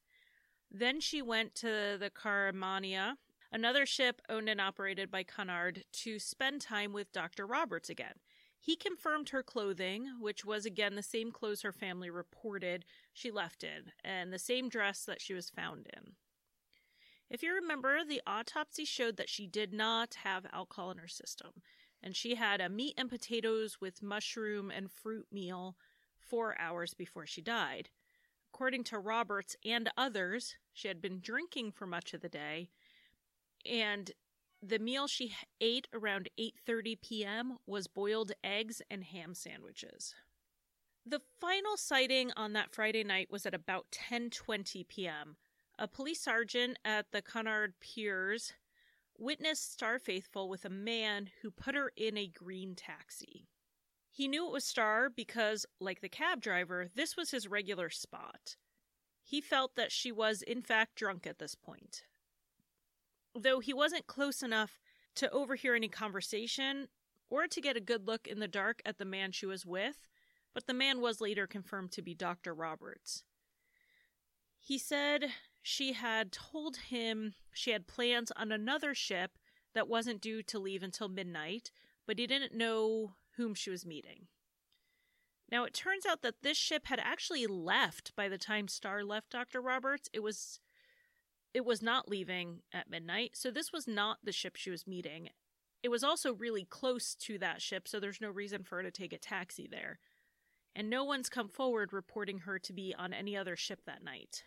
[SPEAKER 2] Then she went to the Caramania, another ship owned and operated by Cunard, to spend time with Dr. Roberts again. He confirmed her clothing, which was again the same clothes her family reported she left in, and the same dress that she was found in. If you remember, the autopsy showed that she did not have alcohol in her system, and she had a meat and potatoes with mushroom and fruit meal four hours before she died. According to Roberts and others, she had been drinking for much of the day, and the meal she ate around 8:30 p.m. was boiled eggs and ham sandwiches. The final sighting on that Friday night was at about 10:20 p.m. A police sergeant at the Cunard Piers witnessed Starr Faithfull with a man who put her in a green taxi. He knew it was Starr because, like the cab driver, this was his regular spot. He felt that she was, in fact, drunk at this point. though he wasn't close enough to overhear any conversation or to get a good look in the dark at the man she was with, but the man was later confirmed to be Dr. Roberts. He said she had told him she had plans on another ship that wasn't due to leave until midnight, but he didn't know whom she was meeting. Now, it turns out that this ship had actually left by the time Starr left Dr. Roberts. It was it was not leaving at midnight, so this was not the ship she was meeting. It was also really close to that ship, so there's no reason for her to take a taxi there. And no one's come forward reporting her to be on any other ship that night.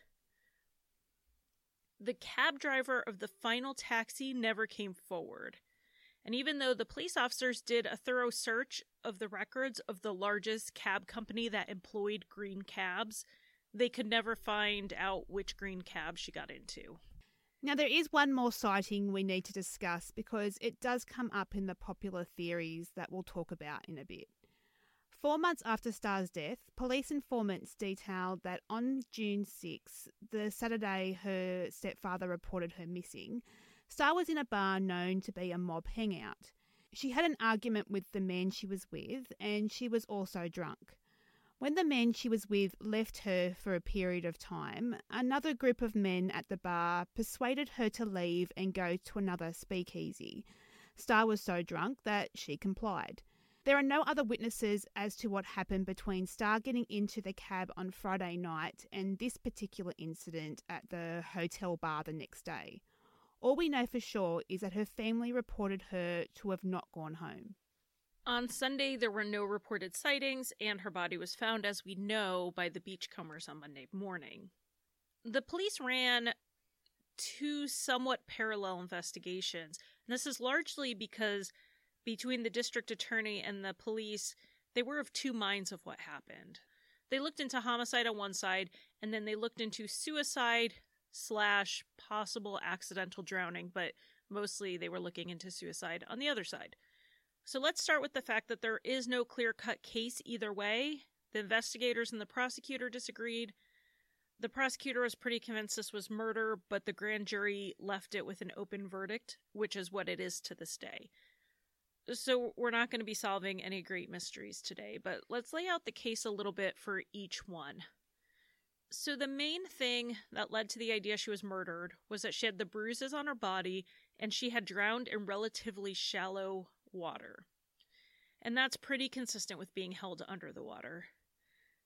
[SPEAKER 2] The cab driver of the final taxi never came forward. And even though the police officers did a thorough search of the records of the largest cab company that employed green cabs, they could never find out which green cab she got into.
[SPEAKER 3] Now, there is one more sighting we need to discuss because it does come up in the popular theories that we'll talk about in a bit. Four months after Starr's death, police informants detailed that on June 6, the Saturday her stepfather reported her missing, Starr was in a bar known to be a mob hangout. She had an argument with the man she was with, and she was also drunk. When the men she was with left her for a period of time, another group of men at the bar persuaded her to leave and go to another speakeasy. Starr was so drunk that she complied. There are no other witnesses as to what happened between Starr getting into the cab on Friday night and this particular incident at the hotel bar the next day. All we know for sure is that her family reported her to have not gone home.
[SPEAKER 2] On Sunday, there were no reported sightings, and her body was found, as we know, by the beachcombers on Monday morning. The police ran two somewhat parallel investigations, and this is largely because between the district attorney and the police, they were of two minds of what happened. They looked into homicide on one side, and then they looked into suicide slash possible accidental drowning, but mostly they were looking into suicide on the other side. So let's start with the fact that there is no clear cut case either way. The investigators and the prosecutor disagreed. The prosecutor was pretty convinced this was murder, but the grand jury left it with an open verdict, which is what it is to this day. So we're not going to be solving any great mysteries today, but let's lay out the case a little bit for each one. So, the main thing that led to the idea she was murdered was that she had the bruises on her body and she had drowned in relatively shallow water. And that's pretty consistent with being held under the water.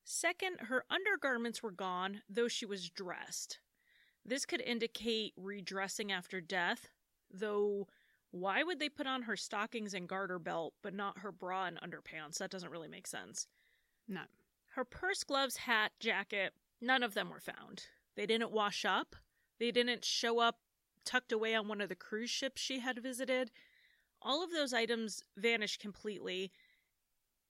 [SPEAKER 2] Second, her undergarments were gone, though she was dressed. This could indicate redressing after death, though why would they put on her stockings and garter belt but not her bra and underpants? That doesn't really make sense.
[SPEAKER 3] No.
[SPEAKER 2] Her purse, gloves, hat, jacket, none of them were found. They didn't wash up. They didn't show up tucked away on one of the cruise ships she had visited all of those items vanished completely.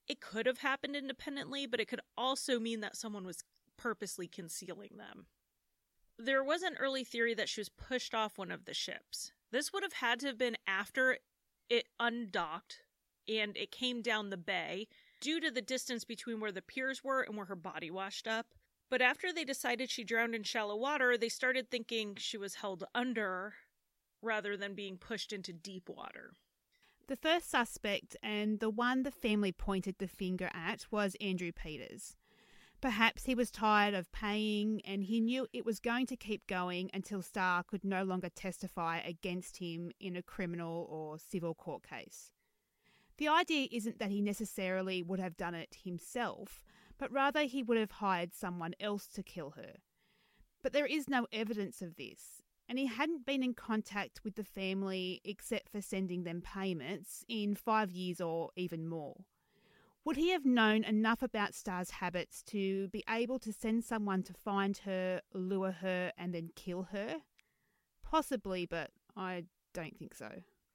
[SPEAKER 2] It could have happened independently, but it could also mean that someone was purposely concealing them. There was an early theory that she was pushed off one of the ships. This would have had to have been after it undocked and it came down the bay due to the distance between where the piers were and where her body washed up. But after they decided she drowned in shallow water, they started thinking she was held under rather than being pushed into deep water.
[SPEAKER 3] The first suspect, and the one the family pointed the finger at, was Andrew Peters. Perhaps he was tired of paying and he knew it was going to keep going until Starr could no longer testify against him in a criminal or civil court case. The idea isn't that he necessarily would have done it himself, but rather he would have hired someone else to kill her. But there is no evidence of this, and he hadn't been in contact with the family except for sending them payments in five years or even more. Would he have known enough about Starr's habits to be able to send someone to find her, lure her, and then kill her? Possibly, but I don't think so.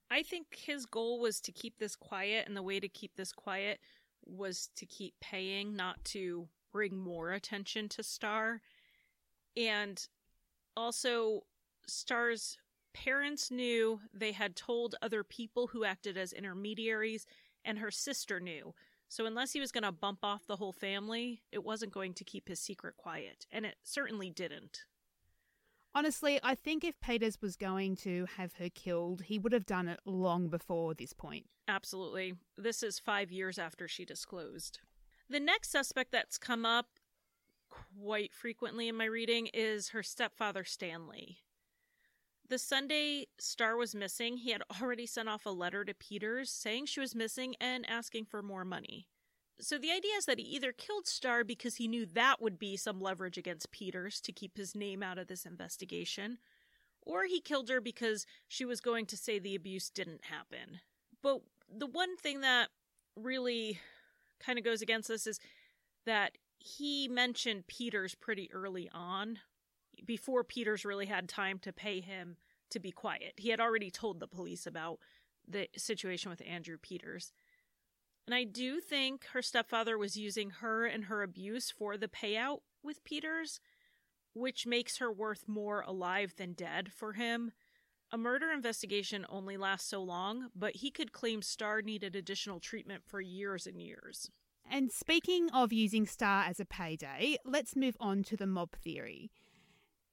[SPEAKER 2] I think his goal was to keep this quiet, and the way to keep this quiet was to keep paying, not to bring more attention to Starr. And also, Starr's parents knew they had told other people who acted as intermediaries, and her sister knew. So, unless he was going to bump off the whole family, it wasn't going to keep his secret quiet, and it certainly didn't.
[SPEAKER 3] Honestly, I think if Peters was going to have her killed, he would have done it long before this point.
[SPEAKER 2] Absolutely. This is five years after she disclosed. The next suspect that's come up quite frequently in my reading is her stepfather, Stanley. The Sunday Starr was missing, he had [laughs] already sent off a letter to Peters saying she was missing and asking for more money. So the idea is that he either killed Starr because he knew that would be some leverage against Peters to keep his name out of this investigation, or he killed her because she was going to say the abuse didn't happen. But the one thing that really kind of goes against this is that he mentioned Peters pretty early on, before Peters really had time to pay him to be quiet. He had already told the police about the situation with Andrew Peters. And I do think her stepfather was using her and her abuse for the payout with Peters, which makes her worth more alive than dead for him. A murder investigation only lasts so long, but he could claim Starr needed additional treatment for years and years.
[SPEAKER 3] And speaking of using Starr as a payday, let's move on to the mob theory.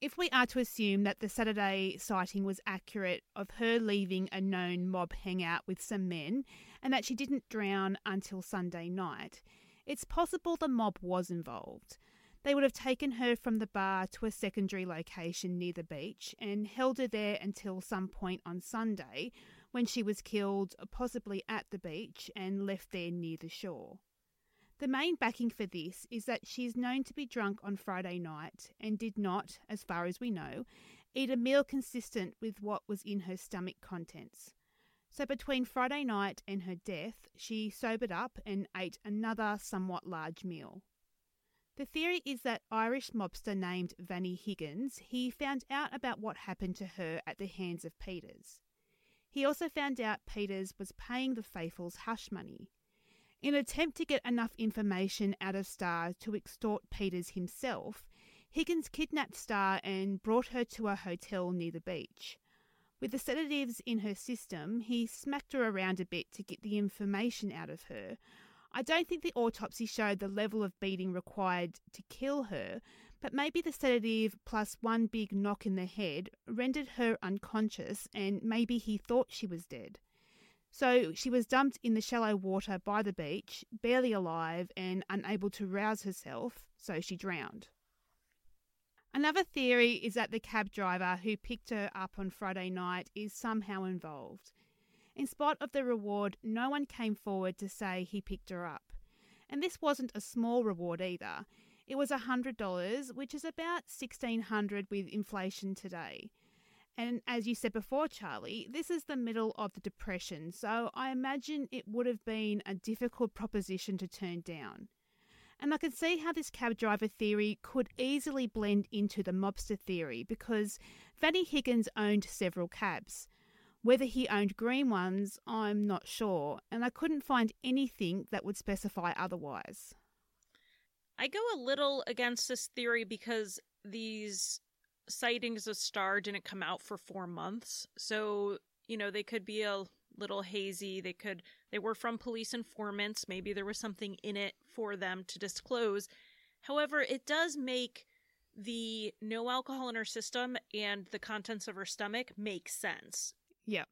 [SPEAKER 3] If we are to assume that the Saturday sighting was accurate of her leaving a known mob hangout with some men and that she didn't drown until Sunday night, it's possible the mob was involved. They would have taken her from the bar to a secondary location near the beach and held her there until some point on Sunday when she was killed, possibly at the beach, and left there near the shore. The main backing for this is that she is known to be drunk on Friday night and did not, as far as we know, eat a meal consistent with what was in her stomach contents. So between Friday night and her death, she sobered up and ate another somewhat large meal. The theory is that Irish mobster named Vannie Higgins, he found out about what happened to her at the hands of Peters. He also found out Peters was paying the Faithfuls hush money. In an attempt to get enough information out of Starr to extort Peters himself, Higgins kidnapped Starr and brought her to a hotel near the beach. With the sedatives in her system, he smacked her around a bit to get the information out of her. I don't think the autopsy showed the level of beating required to kill her, but maybe the sedative plus one big knock in the head rendered her unconscious and maybe he thought she was dead. So she was dumped in the shallow water by the beach, barely alive and unable to rouse herself, so she drowned. Another theory is that the cab driver who picked her up on Friday night is somehow involved. In spite of the reward, no one came forward to say he picked her up. And this wasn't a small reward either. It was $100, which is about 1600 with inflation today. And as you said before, Charlie, this is the middle of the Depression, so I imagine it would have been a difficult proposition to turn down. And I can see how this cab driver theory could easily blend into the mobster theory because Vannie Higgins owned several cabs. Whether he owned green ones, I'm not sure, and I couldn't find anything that would specify otherwise.
[SPEAKER 2] I go a little against this theory because these sightings of Starr didn't come out for four months. So, you know, they could be a little hazy. They could, they were from police informants. Maybe there was something in it for them to disclose. However, it does make the no alcohol in her system and the contents of her stomach make sense.
[SPEAKER 3] Yeah.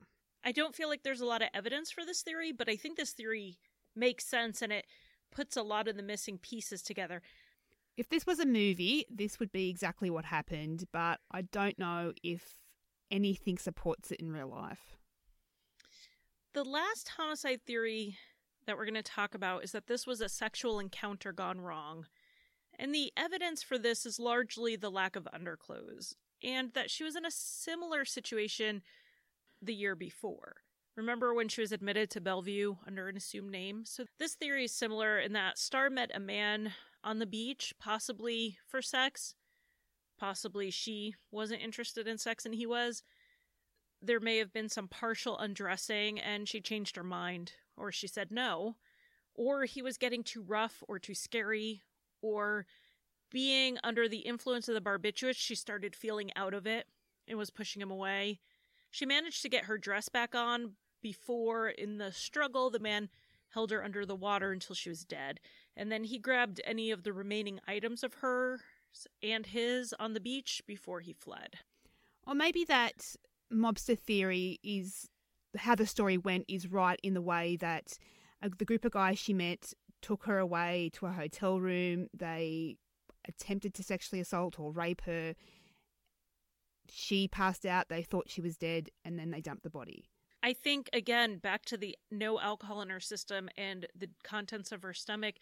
[SPEAKER 2] I don't feel like there's a lot of evidence for this theory, but I think this theory makes sense and it puts a lot of the missing pieces together.
[SPEAKER 3] If this was a movie, this would be exactly what happened, but I don't know if anything supports it in real life.
[SPEAKER 2] The last homicide theory that we're going to talk about is that this was a sexual encounter gone wrong. And the evidence for this is largely the lack of underclothes, and that she was in a similar situation the year before. Remember when she was admitted to Bellevue under an assumed name? So, this theory is similar in that Starr met a man on the beach, possibly for sex. Possibly she wasn't interested in sex and he was. There may have been some partial undressing and she changed her mind, or she said no. Or he was getting too rough or too scary, or being under the influence of the barbiturates, she started feeling out of it and was pushing him away. She managed to get her dress back on before, in the struggle, the man held her under the water until she was dead and then he grabbed any of the remaining items of hers and his on the beach before he fled.
[SPEAKER 3] Or maybe that mobster theory is how the story went is right in the way that uh, the group of guys she met took her away to a hotel room. They attempted to sexually assault or rape her. She passed out. They thought she was dead, and then they dumped the body.
[SPEAKER 2] I think, again, back to the no alcohol in her system and the contents of her stomach,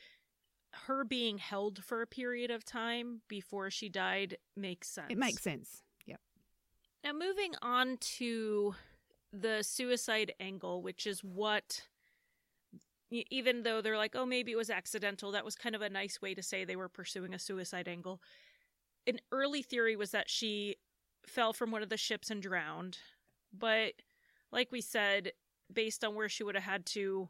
[SPEAKER 2] her being held for a period of time before she died makes sense.
[SPEAKER 3] It makes sense. Yep.
[SPEAKER 2] Now, moving on to the suicide angle, which is what, even though they're like, oh, maybe it was accidental, that was kind of a nice way to say they were pursuing a suicide angle. An early theory was that she fell from one of the ships and drowned. But like we said, based on where she would have had to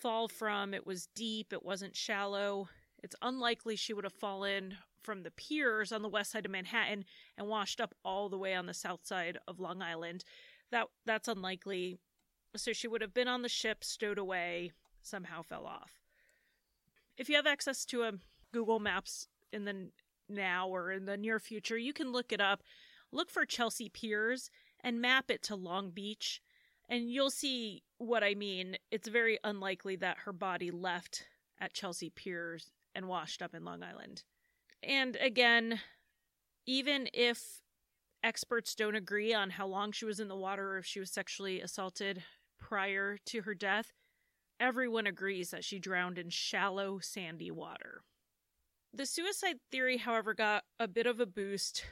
[SPEAKER 2] fall from, it was deep, it wasn't shallow. It's unlikely she would have fallen from the piers on the west side of Manhattan and washed up all the way on the south side of Long Island. That that's unlikely. So she would have been on the ship, stowed away, somehow fell off. If you have access to a Google Maps in the now or in the near future, you can look it up. Look for Chelsea Piers and map it to Long Beach, and you'll see what I mean. It's very unlikely that her body left at Chelsea Piers and washed up in Long Island. And again, even if experts don't agree on how long she was in the water or if she was sexually assaulted prior to her death, everyone agrees that she drowned in shallow, sandy water. The suicide theory, however, got a bit of a boost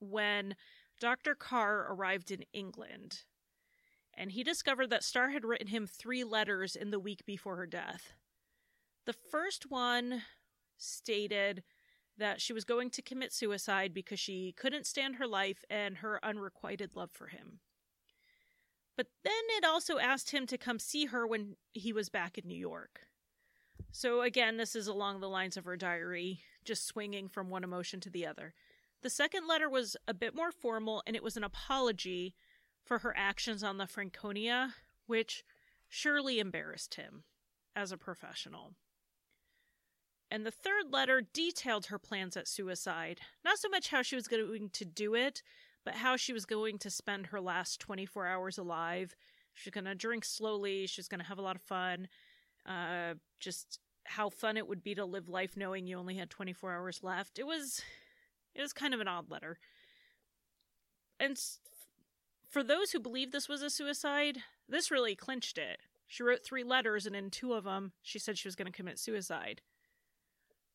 [SPEAKER 2] when Dr. Carr arrived in England and he discovered that Starr had written him three letters in the week before her death. The first one stated that she was going to commit suicide because she couldn't stand her life and her unrequited love for him. But then it also asked him to come see her when he was back in New York. So again, this is along the lines of her diary, just swinging from one emotion to the other. The second letter was a bit more formal and it was an apology for her actions on the Franconia, which surely embarrassed him as a professional. And the third letter detailed her plans at suicide. Not so much how she was going to do it, but how she was going to spend her last 24 hours alive. She's going to drink slowly, she's going to have a lot of fun. Uh, just how fun it would be to live life knowing you only had 24 hours left. It was it was kind of an odd letter. And for those who believe this was a suicide, this really clinched it. She wrote three letters, and in two of them, she said she was going to commit suicide.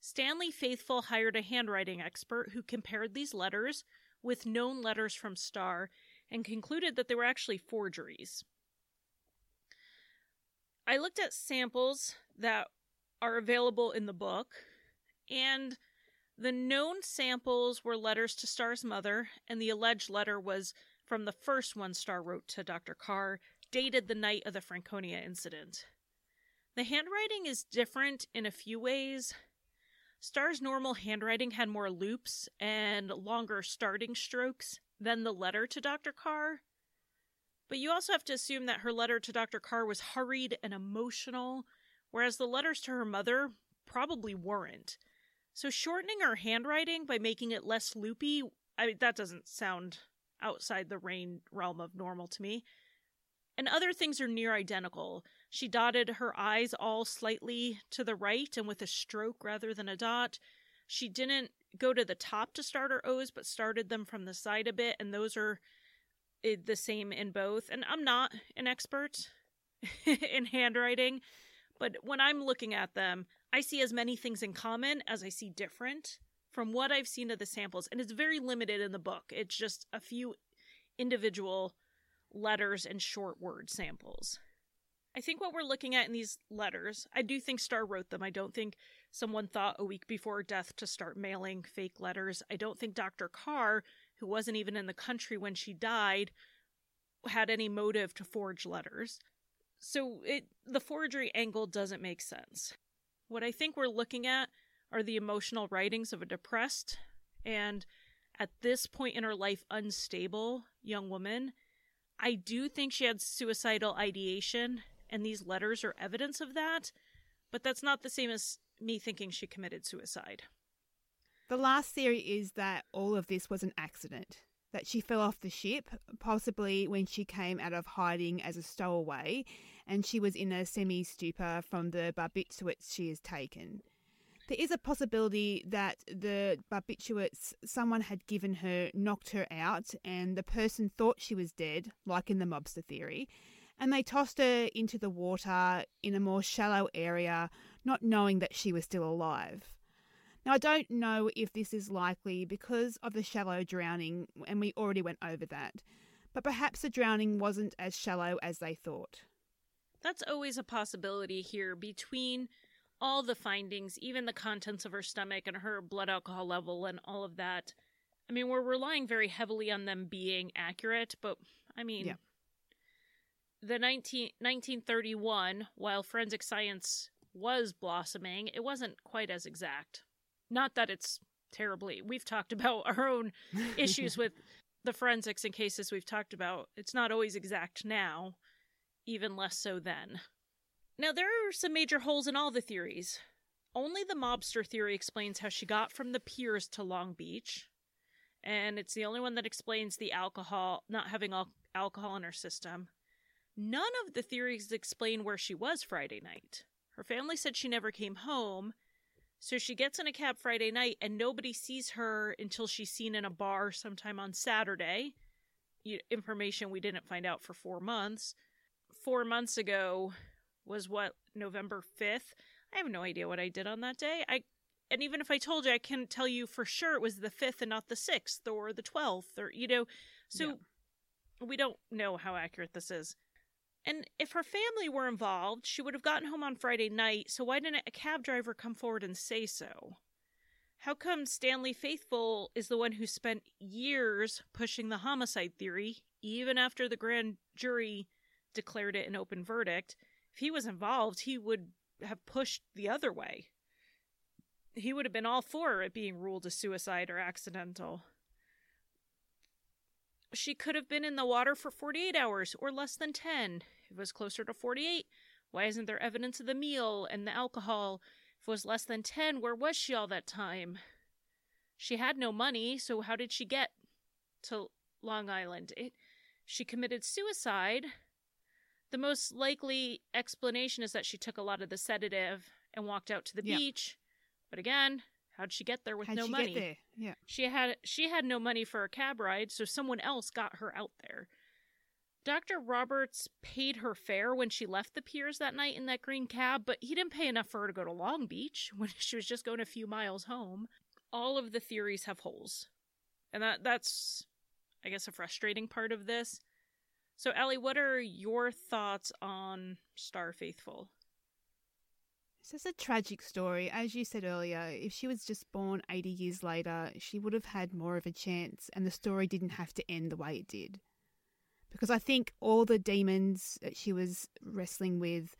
[SPEAKER 2] Stanley Faithfull hired a handwriting expert who compared these letters with known letters from Starr and concluded that they were actually forgeries. I looked at samples that are available in the book, and the known samples were letters to Starr's mother, and the alleged letter was from the first one Starr wrote to Dr. Carr, dated the night of the Franconia incident. The handwriting is different in a few ways. Starr's normal handwriting had more loops and longer starting strokes than the letter to Dr. Carr. But you also have to assume that her letter to Dr. Carr was hurried and emotional, whereas the letters to her mother probably weren't. So shortening her handwriting by making it less loopy, I mean, that doesn't sound outside the rain realm of normal to me. And other things are near identical. She dotted her i's all slightly to the right and with a stroke rather than a dot. She didn't go to the top to start her O's, but started them from the side a bit, and those are eh, the same in both. And I'm not an expert [laughs] in handwriting, but when I'm looking at them, I see as many things in common as I see different from what I've seen of the samples, and it's very limited in the book. It's just a few individual letters and short word samples. I think what we're looking at in these letters, I do think Starr wrote them. I don't think someone thought a week before death to start mailing fake letters. I don't think Dr. Carr, who wasn't even in the country when she died, had any motive to forge letters. So it the forgery angle doesn't make sense. What I think we're looking at are the emotional writings of a depressed and at this point in her life unstable young woman. I do think she had suicidal ideation, and these letters are evidence of that, but that's not the same as me thinking she committed suicide.
[SPEAKER 3] The last theory is that all of this was an accident. that she fell off the ship, possibly when she came out of hiding as a stowaway, and she was in a semi stupor from the barbiturates she has taken. There is a possibility that the barbiturates someone had given her knocked her out, and the person thought she was dead, like in the mobster theory, and they tossed her into the water in a more shallow area, not knowing that she was still alive. Now, I don't know if this is likely because of the shallow drowning, and we already went over that, but perhaps the drowning wasn't as shallow as they thought.
[SPEAKER 2] That's always a possibility here between all the findings, even the contents of her stomach and her blood alcohol level and all of that. I mean, we're relying very heavily on them being accurate, but I mean,
[SPEAKER 3] Yeah.
[SPEAKER 2] the 19, 1931, while forensic science was blossoming, it wasn't quite as exact. Not that it's terribly. We've talked about [laughs] our own issues with the forensics in cases we've talked about. It's not always exact now, even less so then. Now, there are some major holes in all the theories. Only the mobster theory explains how she got from the piers to Long Beach, and it's the only one that explains the alcohol, not having al- alcohol in her system. None of the theories explain where she was Friday night. Her family said she never came home, so she gets in a cab Friday night and nobody sees her until she's seen in a bar sometime on Saturday. Information we didn't find out for four months. Four months ago was what, November 5th? I have no idea what I did on that day. I and even if I told you, I can tell you for sure it was the 5th and not the 6th or the 12th or, you know, so we don't know how accurate this is. And if her family were involved, she would have gotten home on Friday night, so why didn't a cab driver come forward and say so? How come Stanley Faithfull is the one who spent years pushing the homicide theory, even after the grand jury declared it an open verdict? If he was involved, he would have pushed the other way. He would have been all for it being ruled a suicide or accidental. She could have been in the water for 48 hours or less than 10. If it was closer to 48, why isn't there evidence of the meal and the alcohol? If it was less than 10, where was she all that time? She had no money, so how did she get to Long Island? It, she committed suicide. The most likely explanation is that she took a lot of the sedative and walked out to the
[SPEAKER 3] Yeah.
[SPEAKER 2] beach. But again, how'd she get there with
[SPEAKER 3] How'd
[SPEAKER 2] no money?
[SPEAKER 3] Yeah.
[SPEAKER 2] She had she had no money for a cab ride, so someone else got her out there. Dr. Roberts paid her fare when she left the piers that night in that green cab, but he didn't pay enough for her to go to Long Beach [laughs] when she was just going a few miles home. All of the theories have holes. And that that's I guess a frustrating part of this. So Ellie, what are your thoughts on Starr Faithfull?
[SPEAKER 3] This is a tragic story. As you said earlier, if she was just born 80 years later, she would have had more of a chance, and the story didn't have to end the way it did. Because I think all the demons that she was wrestling with,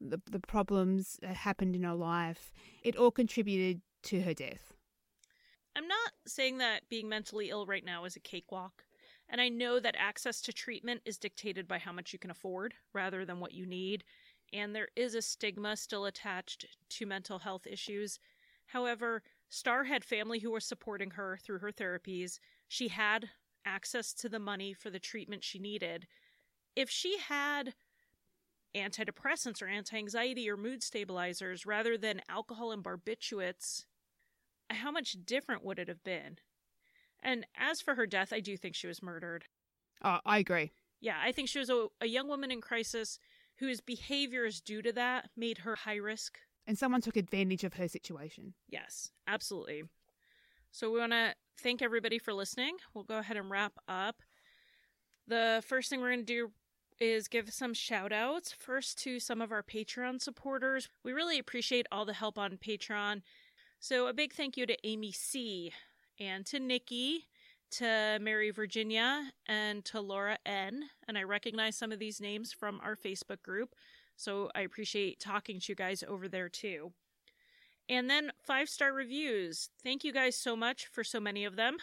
[SPEAKER 3] the, the problems that happened in her life, it all contributed to her death.
[SPEAKER 2] I'm not saying that being mentally ill right now is a cakewalk. And I know that access to treatment is dictated by how much you can afford rather than what you need. And there is a stigma still attached to mental health issues. However, Starr had family who were supporting her through her therapies. She had access to the money for the treatment she needed. If she had antidepressants or anti anxiety or mood stabilizers rather than alcohol and barbiturates, how much different would it have been? And as for her death, I do think she was murdered.
[SPEAKER 3] Oh, I agree.
[SPEAKER 2] Yeah, I think she was a, a young woman in crisis whose behaviors due to that made her high risk.
[SPEAKER 3] And someone took advantage of her situation.
[SPEAKER 2] Yes, absolutely. So we want to thank everybody for listening. We'll go ahead and wrap up. The first thing we're going to do is give some shout outs. First to some of our Patreon supporters. We really appreciate all the help on Patreon. So a big thank you to Amy C and to Nikki, to Mary Virginia, and to Laura N. And I recognize some of these names from our Facebook group. So I appreciate talking to you guys over there too. And then five star reviews. Thank you guys so much for so many of them.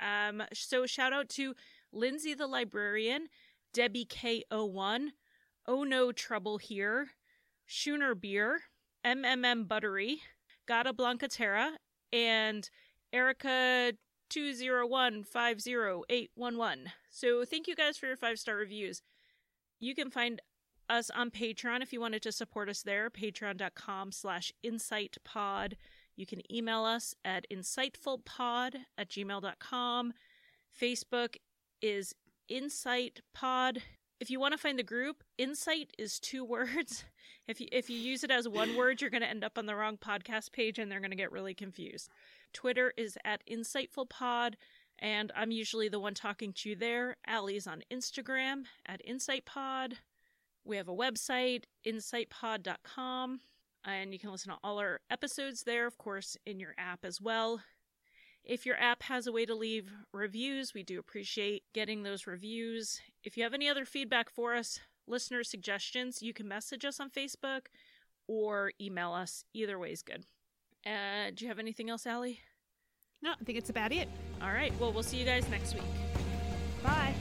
[SPEAKER 2] Um, so shout out to Lindsay the librarian, Debbie K01, Oh No Trouble Here, Schooner Beer, MMM Buttery, Gata Blanca Terra, and Erica 201 50811. So thank you guys for your five star reviews. You can find us on Patreon if you wanted to support us there, patreon.com slash insightpod. You can email us at insightfulpod at gmail.com. Facebook is insightpod. If you want to find the group, insight is two [laughs] words. If you, if you use it as one [clears throat] word, you're going to end up on the wrong podcast page and they're going to get really confused. Twitter is at insightfulpod. And I'm usually the one talking to you there. Allie's on Instagram at InsightPod. We have a website, insightpod.com, and you can listen to all our episodes there, of course, in your app as well. If your app has a way to leave reviews, we do appreciate getting those reviews. If you have any other feedback for us, listener suggestions, you can message us on Facebook or email us. Either way is good. Uh, do you have anything else, Allie?
[SPEAKER 3] No, I think it's about it.
[SPEAKER 2] All right. Well, we'll see you guys next week.
[SPEAKER 3] Bye.